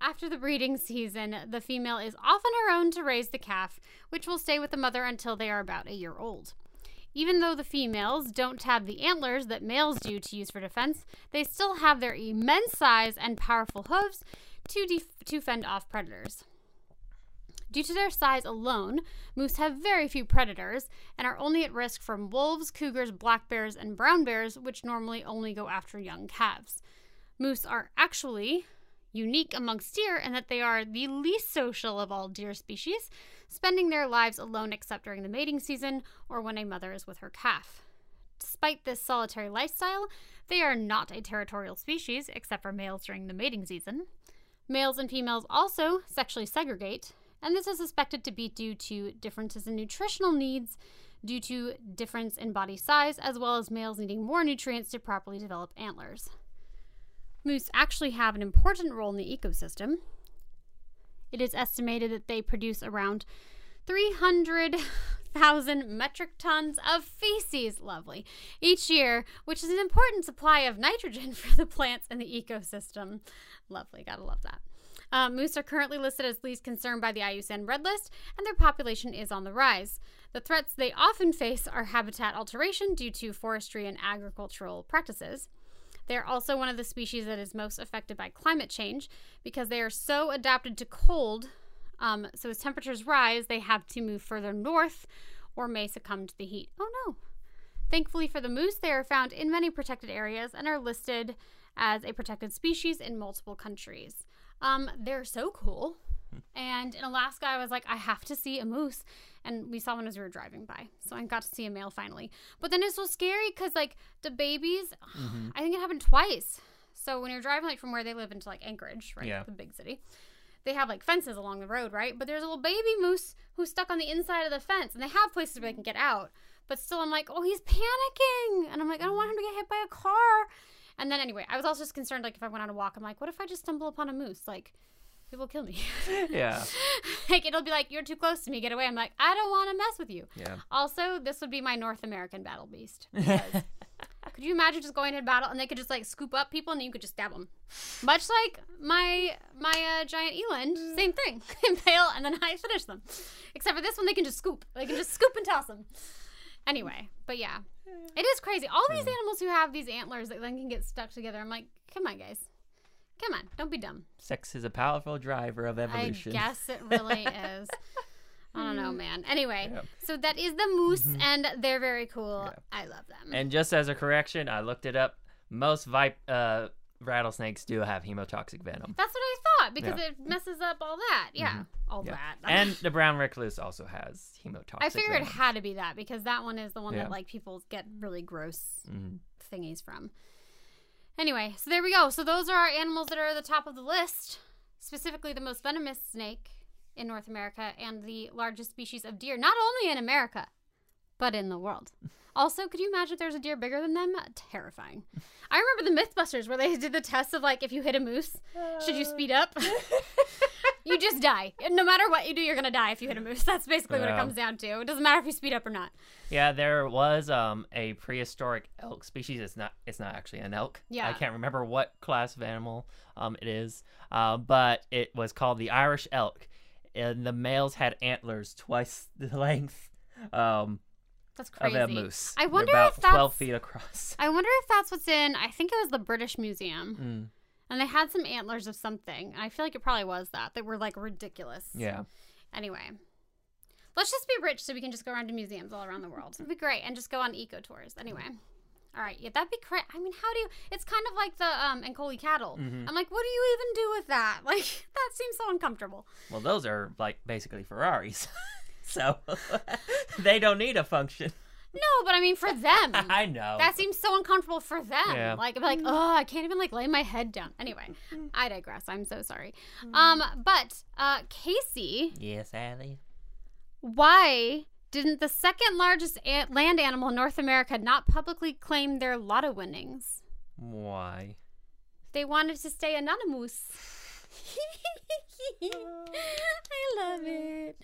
S1: After the breeding season, the female is off on her own to raise the calf, which will stay with the mother until they are about a year old. Even though the females don't have the antlers that males do to use for defense, they still have their immense size and powerful hooves to, def- to fend off predators. Due to their size alone, moose have very few predators and are only at risk from wolves, cougars, black bears, and brown bears, which normally only go after young calves. Moose are actually unique amongst deer in that they are the least social of all deer species, spending their lives alone except during the mating season or when a mother is with her calf. Despite this solitary lifestyle, they are not a territorial species except for males during the mating season. Males and females also sexually segregate, and this is suspected to be due to differences in nutritional needs due to difference in body size, as well as males needing more nutrients to properly develop antlers. Moose actually have an important role in the ecosystem. It is estimated that they produce around 300,000 metric tons of feces, lovely, each year, which is an important supply of nitrogen for the plants in the ecosystem. Lovely, gotta love that. Uh, moose are currently listed as least concern by the IUCN Red List, and their population is on the rise. The threats they often face are habitat alteration due to forestry and agricultural practices. They are also one of the species that is most affected by climate change because they are so adapted to cold. Um, so, as temperatures rise, they have to move further north or may succumb to the heat. Oh no! Thankfully for the moose, they are found in many protected areas and are listed as a protected species in multiple countries. Um, they're so cool. And in Alaska, I was like, I have to see a moose. And we saw one as we were driving by. So I got to see a male finally. But then it's so scary because, like, the babies,
S2: Mm-hmm.
S1: I think it happened twice. So when you're driving, like, from where they live into, like, Anchorage, right?
S2: Yeah.
S1: The big city, they have, like, fences along the road, right? But there's a little baby moose who's stuck on the inside of the fence. And they have places where they can get out. But still, I'm like, oh, he's panicking. And I'm like, I don't want him to get hit by a car. And then, anyway, I was also just concerned, like, if I went on a walk, I'm like, what if I just stumble upon a moose? Like, people kill me.
S2: Yeah.
S1: like it'll be like you're too close to me, get away. I'm like I don't want to mess with you.
S2: Yeah.
S1: Also, this would be my North American battle beast. could you imagine just going into battle and they could just like scoop up people and you could just stab them, much like my my uh, giant eland. Same thing, impale and then I finish them. Except for this one, they can just scoop. They can just scoop and toss them. Anyway, but yeah, it is crazy. All these animals who have these antlers that then can get stuck together. I'm like, come on, guys, come on, don't be dumb.
S2: Sex is a powerful driver of evolution.
S1: I guess it really is. I don't know, man. Anyway,
S2: Yeah.
S1: so that is the moose, and they're very cool.
S2: Yeah.
S1: I love them.
S2: And just as a correction, I looked it up. Most vip- uh, rattlesnakes do have hemotoxic venom.
S1: That's what I thought because
S2: Yeah.
S1: it messes up all that. Yeah, all
S2: Yeah.
S1: that.
S2: And the brown recluse also has hemotoxic
S1: I figured it had to be that because that one is the one
S2: Yeah.
S1: that like people get really gross
S2: Mhm.
S1: thingies from. Anyway, so there we go. So those are our animals that are at the top of the list. Specifically, the most venomous snake in North America and the largest species of deer, not only in America, but in the world. Also, could you imagine if there's a deer bigger than them? Terrifying. I remember the Mythbusters where they did the test of like if you hit a moose, should you speed up? you just die. No matter what you do, you're gonna die if you hit a moose. That's basically what it comes down to. It doesn't matter if you speed up or not.
S2: Yeah, there was um a prehistoric elk species. It's not it's not actually an elk.
S1: Yeah.
S2: I can't remember what class of animal um it is. Uh, but it was called the Irish elk. And the males had antlers twice the length um
S1: That's
S2: of
S1: crazy.
S2: a moose.
S1: I
S2: They're
S1: wonder
S2: about
S1: if that's
S2: twelve feet across.
S1: I wonder if that's what's in. I think it was the British Museum,
S2: Mm,
S1: and they had some antlers of something. And I feel like it probably was that. They were like ridiculous.
S2: yeah.
S1: Anyway, let's just be rich so we can just go around to museums all around the world. It'd be great, and just go on eco tours. Anyway. All right, yeah, that'd be great. I mean, how do you? It's kind of like the um Ankole cattle.
S2: Mhm.
S1: I'm like, what do you even do with that? Like, that seems so uncomfortable.
S2: Well, those are like basically Ferraris. so they don't need a function.
S1: No, but I mean, for them,
S2: I know.
S1: that seems so uncomfortable for them.
S2: Yeah.
S1: Like, I'd like, oh, I can't even like lay my head down. Anyway, I digress. I'm so sorry.
S2: Mm.
S1: Um, but uh, Casey,
S2: Yes, Allie.
S1: why didn't the second largest a- land animal in North America not publicly claim their lotto winnings?
S2: Why?
S1: They wanted to stay anonymous. I love it.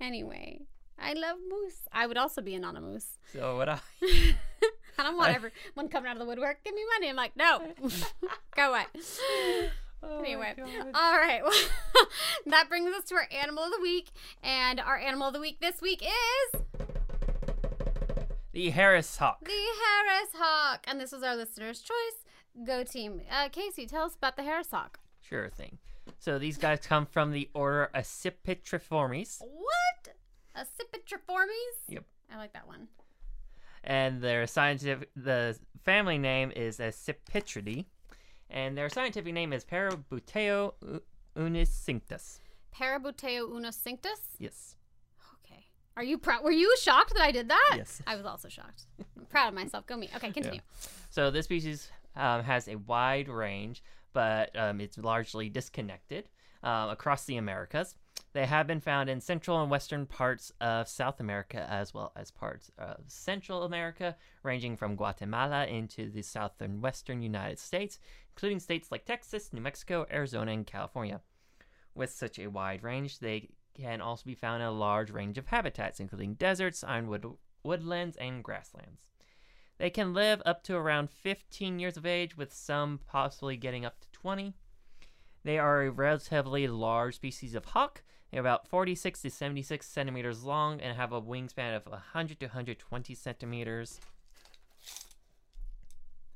S1: Anyway, I love moose. I would also be anonymous.
S2: So would I.
S1: I don't want everyone coming out of the woodwork. Give me money. I'm like, no, go away.
S2: Oh
S1: Anyway, all right. that brings us to our animal of the week, and our animal of the week this week is
S2: The Harris Hawk.
S1: the Harris Hawk, and this was our listener's choice. Go team. Uh, Casey, tell us about the Harris Hawk.
S2: Sure thing. So these guys come from the order Accipitriformes,
S1: What? Accipitriformes?
S2: Yep.
S1: I like that one.
S2: and their scientific the family name is Accipitridae, and their scientific name is Parabuteo unicinctus.
S1: Parabuteo unocinctus?
S2: Yes.
S1: Okay. Are you proud? Were you shocked that I did that?
S2: Yes.
S1: I was also shocked. I'm proud of myself. Go me. Okay, continue.
S2: So this species um, has a wide range, but um, it's largely disconnected um, across the Americas. They have been found in central and western parts of South America as well as parts of Central America, ranging from Guatemala into the southern western United States, including states like Texas, New Mexico, Arizona, and California. With such a wide range, they can also be found in a large range of habitats, including deserts, ironwood woodlands, and grasslands. They can live up to around 15 years of age, with some possibly getting up to 20. They are a relatively large species of hawk. They're about 46 to 76 centimeters long and have a wingspan of 100 to 120 centimeters.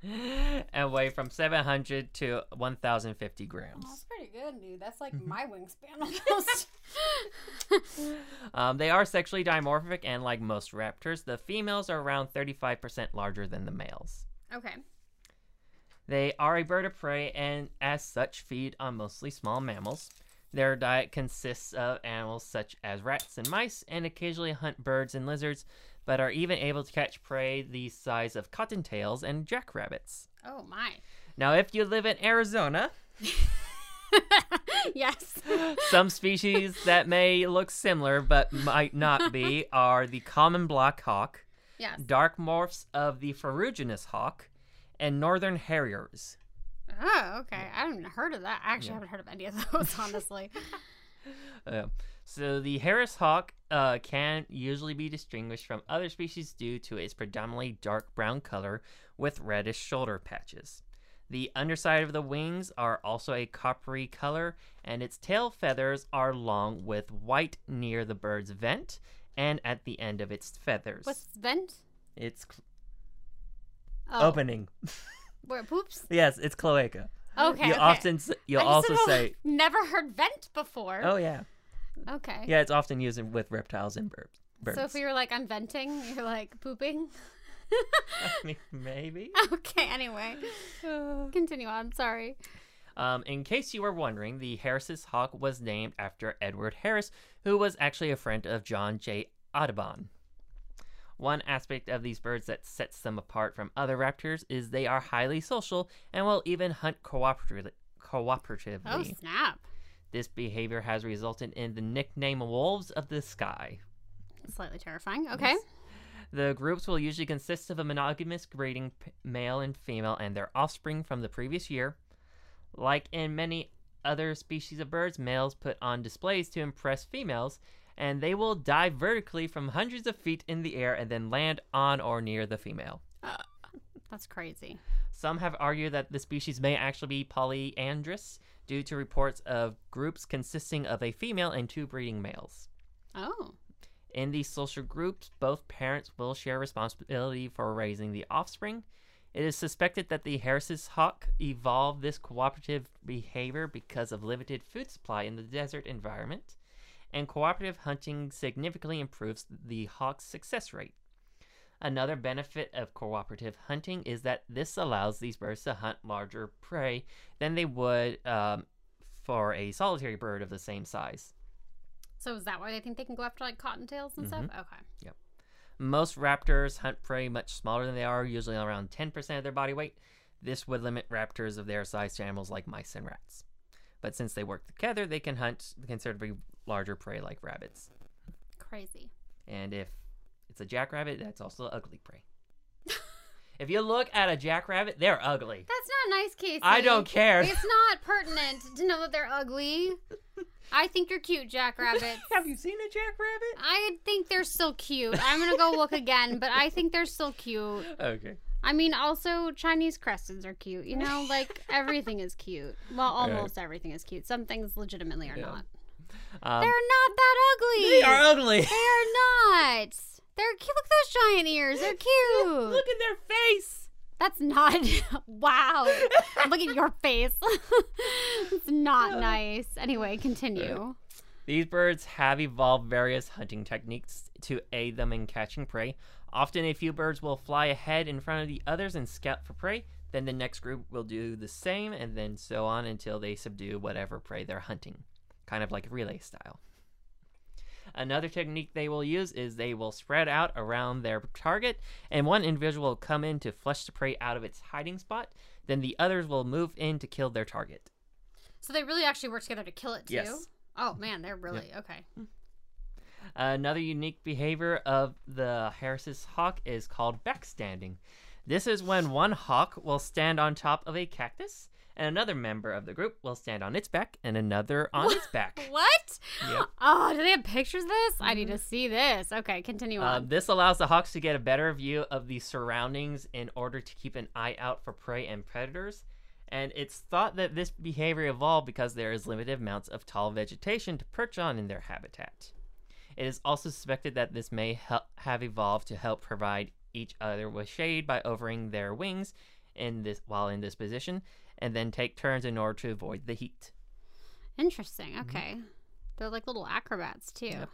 S2: And weigh from 700 to 1,050 grams.
S1: Oh, that's pretty good, dude. That's like my wingspan almost.
S2: Um, they are sexually dimorphic, and like most raptors, the females are around 35% larger than the males.
S1: okay.
S2: They are a bird of prey and, as such, feed on mostly small mammals. Their diet consists of animals such as rats and mice, and occasionally hunt birds and lizards, but are even able to catch prey the size of cottontails and jackrabbits.
S1: Oh my.
S2: Now, if you live in Arizona,
S1: yes.
S2: some species that may look similar but might not be are the common black hawk,
S1: Yes.
S2: dark morphs of the ferruginous hawk, and northern harriers.
S1: Oh, okay. I haven't heard of that. I actually haven't heard of any of those, honestly.
S2: Uh, so the Harris hawk uh, can usually be distinguished from other species due to its predominantly dark brown color with reddish shoulder patches. The underside of the wings are also a coppery color, and its tail feathers are long with white near the bird's vent and at the end of its feathers.
S1: What's vent?
S2: Its cl-
S1: Oh,
S2: opening.
S1: Where it poops?
S2: yes, it's cloaca.
S1: Okay.
S2: you
S1: okay.
S2: often you'll also say,
S1: Never heard vent before.
S2: oh yeah,
S1: Okay.
S2: yeah. It's often used with reptiles and birds. birds.
S1: So if we were like I'm venting, you're like pooping.
S2: I mean, maybe.
S1: okay. Anyway, continue on. Sorry.
S2: Um, in case you were wondering, the Harris's hawk was named after Edward Harris, who was actually a friend of John J. Audubon. One aspect of these birds that sets them apart from other raptors is they are highly social and will even hunt cooperatively. cooperatively.
S1: Oh snap!
S2: This behavior has resulted in the nickname Wolves of the Sky.
S1: Slightly terrifying. Okay.
S2: The groups will usually consist of a monogamous breeding p- male and female and their offspring from the previous year. Like in many other species of birds, males put on displays to impress females, and they will dive vertically from hundreds of feet in the air and then land on or near the female.
S1: That's crazy.
S2: Some have argued that the species may actually be polyandrous due to reports of groups consisting of a female and two breeding males.
S1: Oh.
S2: In these social groups, both parents will share responsibility for raising the offspring. It is suspected that the Harris's hawk evolved this cooperative behavior because of limited food supply in the desert environment, and cooperative hunting significantly improves the hawk's success rate. Another benefit of cooperative hunting is that this allows these birds to hunt larger prey than they would um, for a solitary bird of the same size.
S1: So is that why they think they can go after like cottontails and stuff? Okay. Yep.
S2: Most raptors hunt prey much smaller than they are, usually around 10% of their body weight. This would limit raptors of their size to animals like mice and rats. But since they work together, they can hunt considerably larger prey like rabbits.
S1: Crazy.
S2: And if it's a jackrabbit, that's also ugly prey. if you look at a jackrabbit, they're ugly.
S1: That's not nice, Casey.
S2: I don't care.
S1: It's not pertinent to know that they're ugly. I think you're cute, jackrabbits.
S2: Have you seen a jackrabbit?
S1: I think they're still cute. I'm gonna go look again, but I think they're still cute.
S2: Okay.
S1: I mean, also Chinese cresteds are cute. You know, like everything is cute. Well, almost everything is cute. Some things legitimately are
S2: Yeah.
S1: not.
S2: Um,
S1: They're not that ugly.
S2: they are ugly.
S1: They are not. They're cute. Look at those giant ears. They're cute.
S2: Look at their face.
S1: That's not. wow. Look at your face. it's not nice. Anyway, continue.
S2: These birds have evolved various hunting techniques to aid them in catching prey. Often, a few birds will fly ahead in front of the others and scout for prey. Then the next group will do the same, and then so on until they subdue whatever prey they're hunting. Kind of like relay style. Another technique they will use is they will spread out around their target, and one individual will come in to flush the prey out of its hiding spot. Then the others will move in to kill their target.
S1: So they really actually work together to kill it too.
S2: Yes.
S1: Oh man, they're really okay.
S2: Another unique behavior of the Harris's hawk is called backstanding. This is when one hawk will stand on top of a cactus, and another member of the group will stand on its back, and another on its back.
S1: What?
S2: Yep.
S1: Oh, do they have pictures of this? I need to see this. Okay, continue
S2: Uh, this allows the hawks to get a better view of the surroundings in order to keep an eye out for prey and predators. And it's thought that this behavior evolved because there is limited amounts of tall vegetation to perch on in their habitat. It is also suspected that this may have evolved to help provide each other with shade by overing their wings in this while in this position, and then take turns in order to avoid the heat.
S1: Interesting. Mm-hmm. Okay. They're like little acrobats too.
S2: Yep.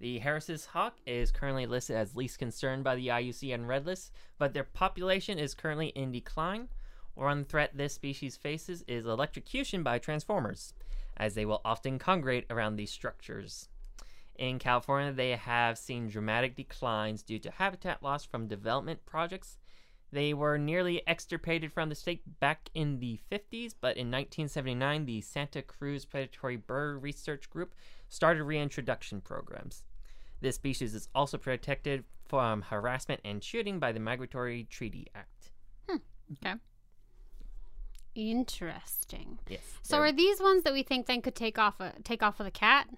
S2: The Harris's hawk is currently listed as least concerned by the IUCN Red List, but their population is currently in decline. One threat this species faces is electrocution by transformers, as they will often congregate around these structures. In California, they have seen dramatic declines due to habitat loss from development projects. They were nearly extirpated from the state back in the 50s, but in 1979, the Santa Cruz Predatory Bird Research Group started reintroduction programs. This species is also protected from harassment and shooting by the Migratory Treaty Act. Hmm.
S1: Okay. Interesting.
S2: Yes.
S1: So
S2: they're-
S1: are these ones that we think then could take off a take off with a cat,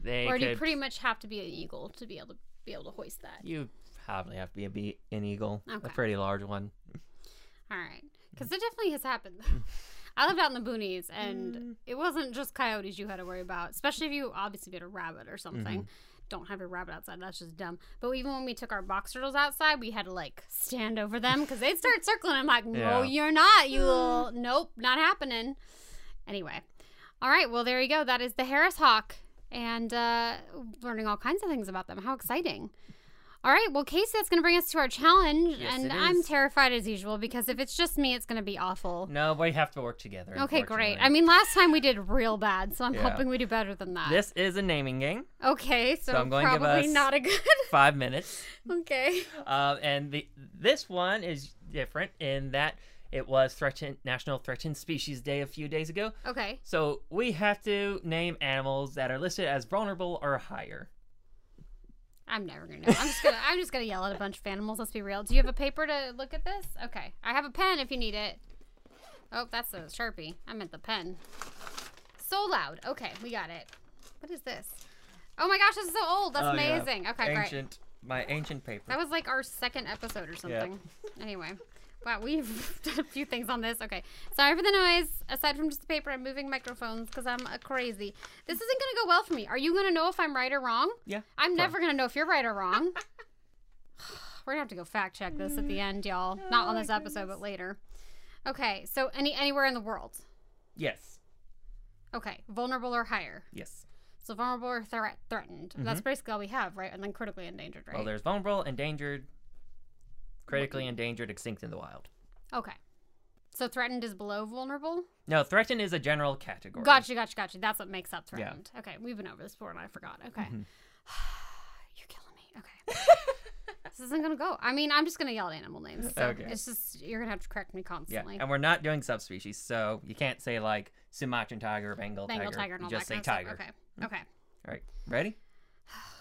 S2: they
S1: or do you pretty much have to be an eagle to be able to be able to hoist that?
S2: you probably have to be a an eagle,
S1: Okay.
S2: a pretty large one.
S1: All right, because it definitely has happened. I lived out in the boonies, and mm. it wasn't just coyotes you had to worry about, especially if you obviously get a rabbit or something. Mm-hmm. Don't have your rabbit outside. That's just dumb. But even when we took our box turtles outside, we had to like stand over them because they'd start circling. I'm like, no,
S2: Yeah.
S1: you're not. You mm. will. Nope, not happening. Anyway, all right. Well, there you go. That is the Harris Hawk, and uh, learning all kinds of things about them. How exciting! All right. Well, Casey, that's going to bring us to our challenge,
S2: Yes,
S1: and I'm terrified as usual because if it's just me, it's going to be awful.
S2: No, we have to work together.
S1: Okay, great. I mean, last time we did real bad, so I'm
S2: Yeah.
S1: hoping we do better than that.
S2: this is a naming game.
S1: okay, so,
S2: I'm going to give
S1: probably
S2: us-
S1: not a good.
S2: Five minutes.
S1: okay.
S2: Uh, and the this one is different in that it was threatened National Threatened Species Day a few days ago.
S1: Okay.
S2: So we have to name animals that are listed as vulnerable or higher.
S1: I'm never gonna know. I'm just gonna. I'm just gonna yell at a bunch of animals. Let's be real. Do you have a paper to look at this? Okay, I have a pen if you need it. Oh, that's a sharpie. I meant the pen. So loud. Okay, we got it. What is this? Oh my gosh, this is so old. That's
S2: Oh, yeah.
S1: amazing. Okay, great.
S2: Ancient, my ancient paper.
S1: That was like our second episode or something. Yeah. Anyway, wow, we've done a few things on this. Okay, sorry for the noise. Aside from just the paper, I'm moving microphones because I'm uh, crazy. This isn't gonna go well for me. Are you gonna know if I'm right or wrong?
S2: yeah.
S1: I'm never gonna know if you're right or wrong. We're gonna have to go fact check this at the end, y'all. Not on this episode, but later. Okay, so any anywhere in the world.
S2: Yes.
S1: Okay, vulnerable or higher.
S2: Yes.
S1: So vulnerable or threat threatened. That's basically all we have, right? And then critically endangered, right?
S2: Well, there's vulnerable, endangered, critically endangered, extinct in the wild.
S1: okay. So threatened is below vulnerable.
S2: No, threatened is a general category.
S1: Gotcha, gotcha, gotcha. That's what makes up
S2: Yeah. Mm-hmm.
S1: threatened. Okay, we've been over this before and I forgot. Okay. You're killing me. Okay. this isn't gonna go. I mean, I'm just gonna yell at animal names. So
S2: Okay.
S1: It's just you're gonna have to correct me constantly.
S2: Yeah, and we're not doing subspecies, so you can't say like Sumatran tiger or Bengal,
S1: Bengal
S2: tiger.
S1: tiger and
S2: you
S1: all
S2: just
S1: that
S2: say tiger.
S1: Okay. Okay.
S2: All right, ready?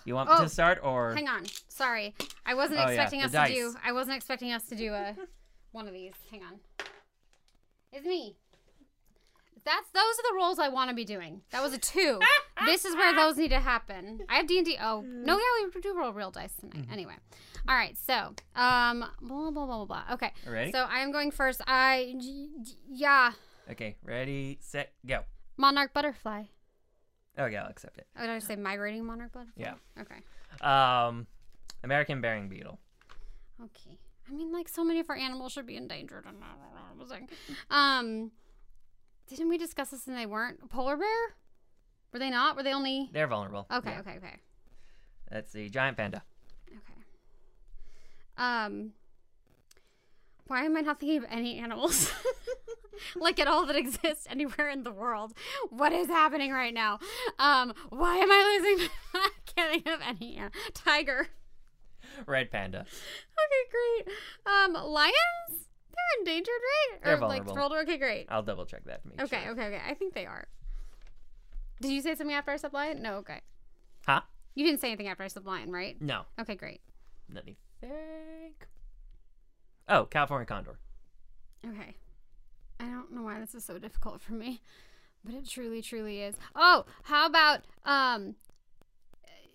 S2: You want
S1: Oh,
S2: to start or?
S1: Hang on. Sorry. I wasn't
S2: Oh,
S1: expecting
S2: the
S1: us
S2: dice.
S1: to do I wasn't expecting us to do a one of these. Hang on. It's me. That's those are the roles I want to be doing. That was a two. this is where those need to happen. I have D and D. Oh no, yeah, we do roll real dice tonight.
S2: Mm-hmm.
S1: Anyway, all right. So, um, blah blah blah blah blah. Okay.
S2: Ready?
S1: So I am going first. I yeah,
S2: Okay, ready, set, go.
S1: monarch butterfly.
S2: Oh yeah, I'll accept it.
S1: Oh, did I say migrating monarch butterfly?
S2: Yeah.
S1: Okay.
S2: Um, American burying beetle.
S1: Okay. I mean, like so many of our animals should be endangered. and I don't know what I'm saying. Um, Didn't we discuss this and they weren't? Polar bear? Were they not? Were they only.
S2: They're vulnerable.
S1: Okay,
S2: Yeah.
S1: okay, okay.
S2: Let's see. Giant panda.
S1: Okay. Um. Why am I not thinking of any animals? like at all that exists anywhere in the world. What is happening right now? Um. Why am I losing? I can't think of any. an- Tiger.
S2: Red panda.
S1: Okay, great. Um, lions? They're endangered, right?
S2: They're
S1: or like
S2: vulnerable.
S1: Okay, great.
S2: I'll double check that to make
S1: Okay,
S2: sure.
S1: okay, okay. I think they are. Did you say something after I said lion? No, okay.
S2: Huh?
S1: You didn't say anything after I said lion, right?
S2: No.
S1: Okay, great.
S2: Let me think. Oh, California condor.
S1: Okay. I don't know why this is so difficult for me, but it truly, truly is. Oh, how about um?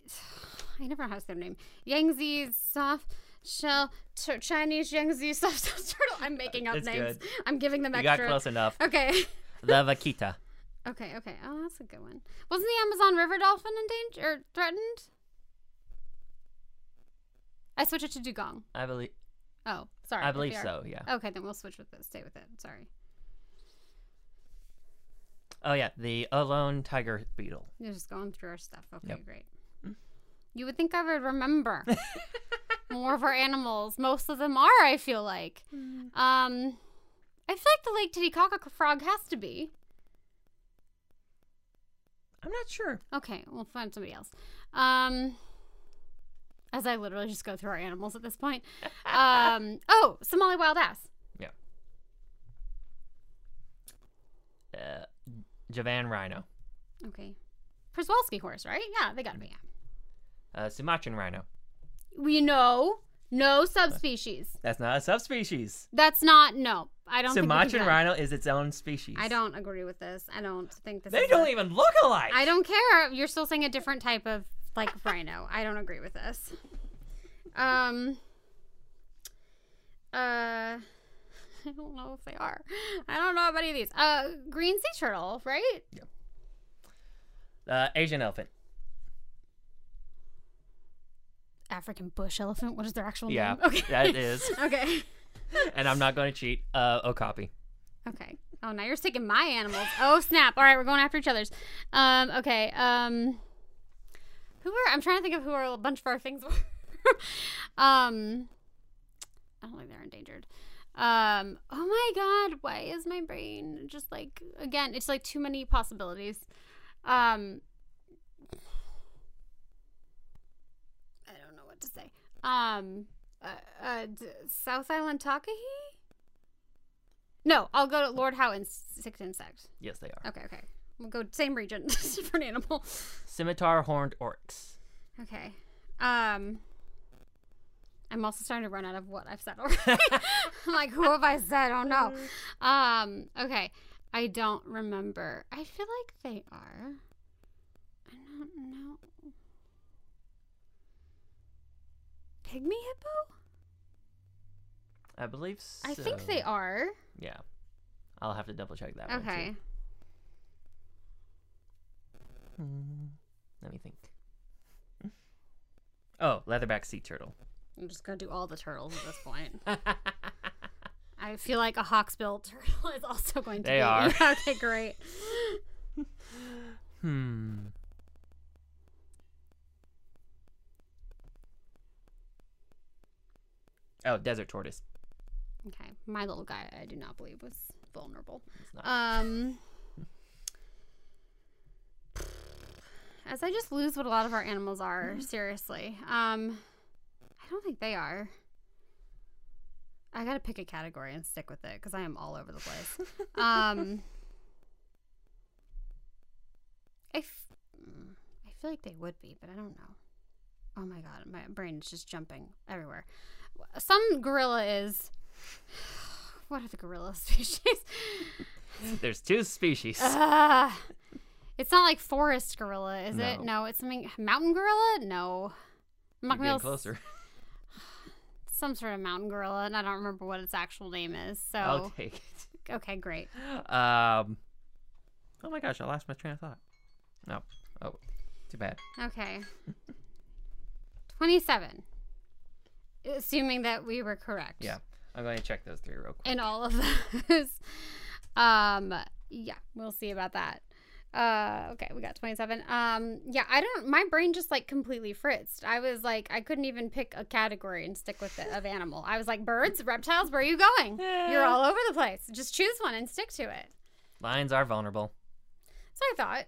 S1: I never know how to say their name. Yangtze soft shell tur- Chinese Yangtze soft shell turtle. I'm making up
S2: It's
S1: names.
S2: good.
S1: I'm giving them
S2: You
S1: extra.
S2: got close enough.
S1: Okay.
S2: the vaquita.
S1: Okay, okay. Oh, that's a good one. Wasn't the Amazon river dolphin in danger or threatened? I switch it to dugong.
S2: I believe.
S1: Oh, sorry.
S2: I believe so. Yeah.
S1: Okay, then we'll switch with it. Stay with it. Sorry.
S2: Oh yeah, the Ohlone tiger beetle.
S1: You're just going through our stuff. Okay,
S2: Yep.
S1: great. You would think I would remember more of our animals. Most of them are, I feel like. Um, I feel like the Lake Titicaca frog has to be.
S2: I'm not sure.
S1: Okay, we'll find somebody else. Um, as I literally just go through our animals at this point. Um, oh, Somali wild ass. Yeah.
S2: Uh, Javan rhino.
S1: Okay. Przewalski horse, right? Yeah, they gotta be.
S2: Uh, Sumatran rhino.
S1: We know no subspecies.
S2: That's not a subspecies.
S1: That's not no. I don't. think we can do
S2: Sumatran rhino is its own species.
S1: I don't agree with this. I don't think this.
S2: They don't
S1: a-
S2: even look alike.
S1: I don't care. You're still saying a different type of like rhino. I don't agree with this. Um. Uh. I don't know if they are. I don't know about any of these. Uh, green sea turtle, right?
S2: Uh, Asian elephant.
S1: African bush elephant. What is their actual
S2: Yeah,
S1: name? Okay.
S2: that is.
S1: okay.
S2: and I'm not going to cheat. Uh, Okapi.
S1: Okay. Oh, now you're taking my animals. Oh snap! All right, we're going after each other's. Um. Okay. Um. Who are? I'm trying to think of who are a bunch of our things. were. um. I don't think they're endangered. Um. Oh my God! Why is my brain just like again? It's like too many possibilities. Um. I don't know what to say. Um. Uh, uh, d- South Island Takahe? No, I'll go to Lord Howe Island Stick Insect.
S2: Yes, they are.
S1: Okay, okay. We'll go same region, different animal.
S2: Scimitar horned oryx.
S1: Okay. Um I'm also starting to run out of what I've said already. I'm like, who have I said? Oh no. Um, okay. I don't remember. I feel like they are. I don't know. Pygmy hippo?
S2: I believe so.
S1: I think they are.
S2: Yeah. I'll have to double check that one.
S1: Okay.
S2: too. Hmm, Let me think. Oh, leatherback sea turtle.
S1: I'm just gonna do all the turtles at this point. I feel like a hawksbill turtle is also going to
S2: They
S1: be.
S2: are.
S1: okay, great.
S2: hmm. Oh, desert tortoise.
S1: Okay, my little guy, I do not believe was vulnerable. Um, as I just lose what a lot of our animals are, seriously. Um, don't think they are. I gotta pick a category and stick with it because I am all over the place. um, I, f- mm, I feel like they would be, but I don't know. Oh my god, my brain is just jumping everywhere. Some gorilla is. What are the gorilla species?
S2: There's two species.
S1: Uh, it's not like forest gorilla, is it?
S2: No.
S1: No, it's something mountain gorilla. No, I'm not
S2: You're
S1: gonna
S2: getting closer.
S1: Some sort of mountain gorilla, and I don't remember what its actual name is. So
S2: I'll take it.
S1: okay, great.
S2: Um. Oh my gosh, I lost my train of thought. No. Oh, too bad.
S1: Okay, twenty-seven. Assuming that we were correct.
S2: Yeah, I'm going to check those three real quick.
S1: And all of those. Um, Yeah, we'll see about that. Uh, okay, we got 27. Um, yeah, I don't, my brain just like completely fritzed. I was like, I couldn't even pick a category and stick with it of animal. I was like, birds, reptiles, where are you going? You're all over the place. Just choose one and stick to it.
S2: Lions are vulnerable.
S1: So I thought,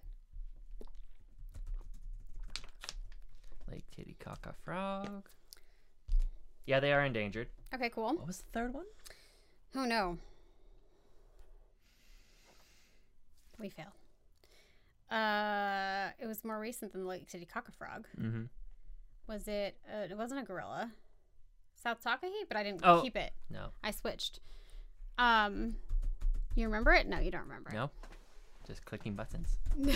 S2: Lake kitty caca frog. Yeah, they are endangered.
S1: okay, cool.
S2: What was the third one?
S1: Oh no. We fail. Uh, it was more recent than the Lake Titicaca frog.
S2: Mm-hmm.
S1: Was it? Uh, it wasn't a gorilla. South Takahe, but I didn't
S2: Oh.
S1: keep it.
S2: No.
S1: I switched. Um, you remember it? No, you don't remember.
S2: No. Just clicking buttons.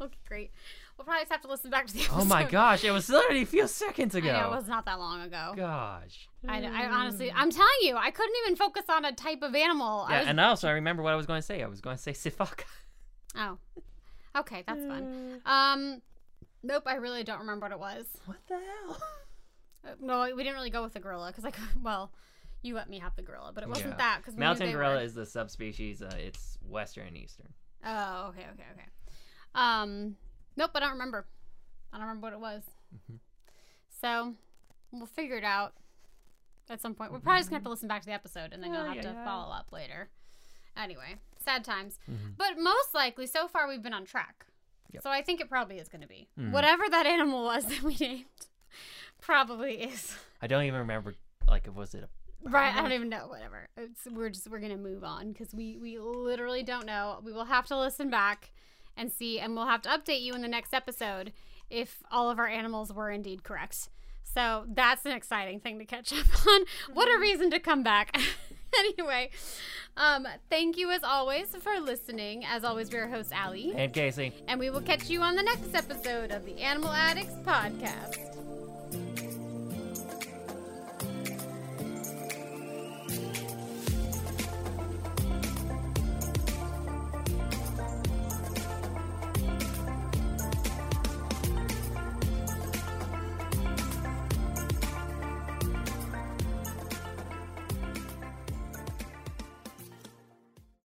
S1: okay, great. We'll probably just have to listen back to the episode.
S2: Oh my gosh, it was literally a few seconds
S1: I
S2: ago.
S1: know, it was not that long ago.
S2: Gosh.
S1: I, I honestly, I'm telling you, I couldn't even focus on a type of animal. I
S2: Yeah,
S1: was,
S2: and also I remember what I was going to say. I was going to say sifaka.
S1: oh, okay, that's fun. Um, nope, I really don't remember what it was.
S2: What the hell?
S1: Uh, no, we didn't really go with the gorilla because I could, well, you let me have the gorilla, but it wasn't
S2: Yeah.
S1: that because
S2: Mountain gorilla is the subspecies. Uh, it's western and eastern.
S1: Oh, okay, okay, okay. Um, nope, I don't remember. I don't remember what it was.
S2: Mhm.
S1: So we'll figure it out at some point. We're probably just gonna have to listen back to the episode and then you'll
S2: Oh,
S1: have
S2: yeah,
S1: to
S2: yeah.
S1: follow up later. Anyway, sad times.
S2: Mhm.
S1: But most likely, so far we've been on track.
S2: Yep.
S1: So I think it probably is gonna be
S2: Mhm.
S1: whatever that animal was that we named. Probably is.
S2: I don't even remember. Like, was it a
S1: Right, I don't even know. Whatever. It's, we're just we're gonna move on because we we literally don't know. We will have to listen back and see, and we'll have to update you in the next episode if all of our animals were indeed correct. So that's an exciting thing to catch up on. What a reason to come back. anyway, um, thank you as always for listening. As always, we're your host Allie,
S2: and Casey?
S1: and we will catch you on the next episode of the Animal Addicts podcast.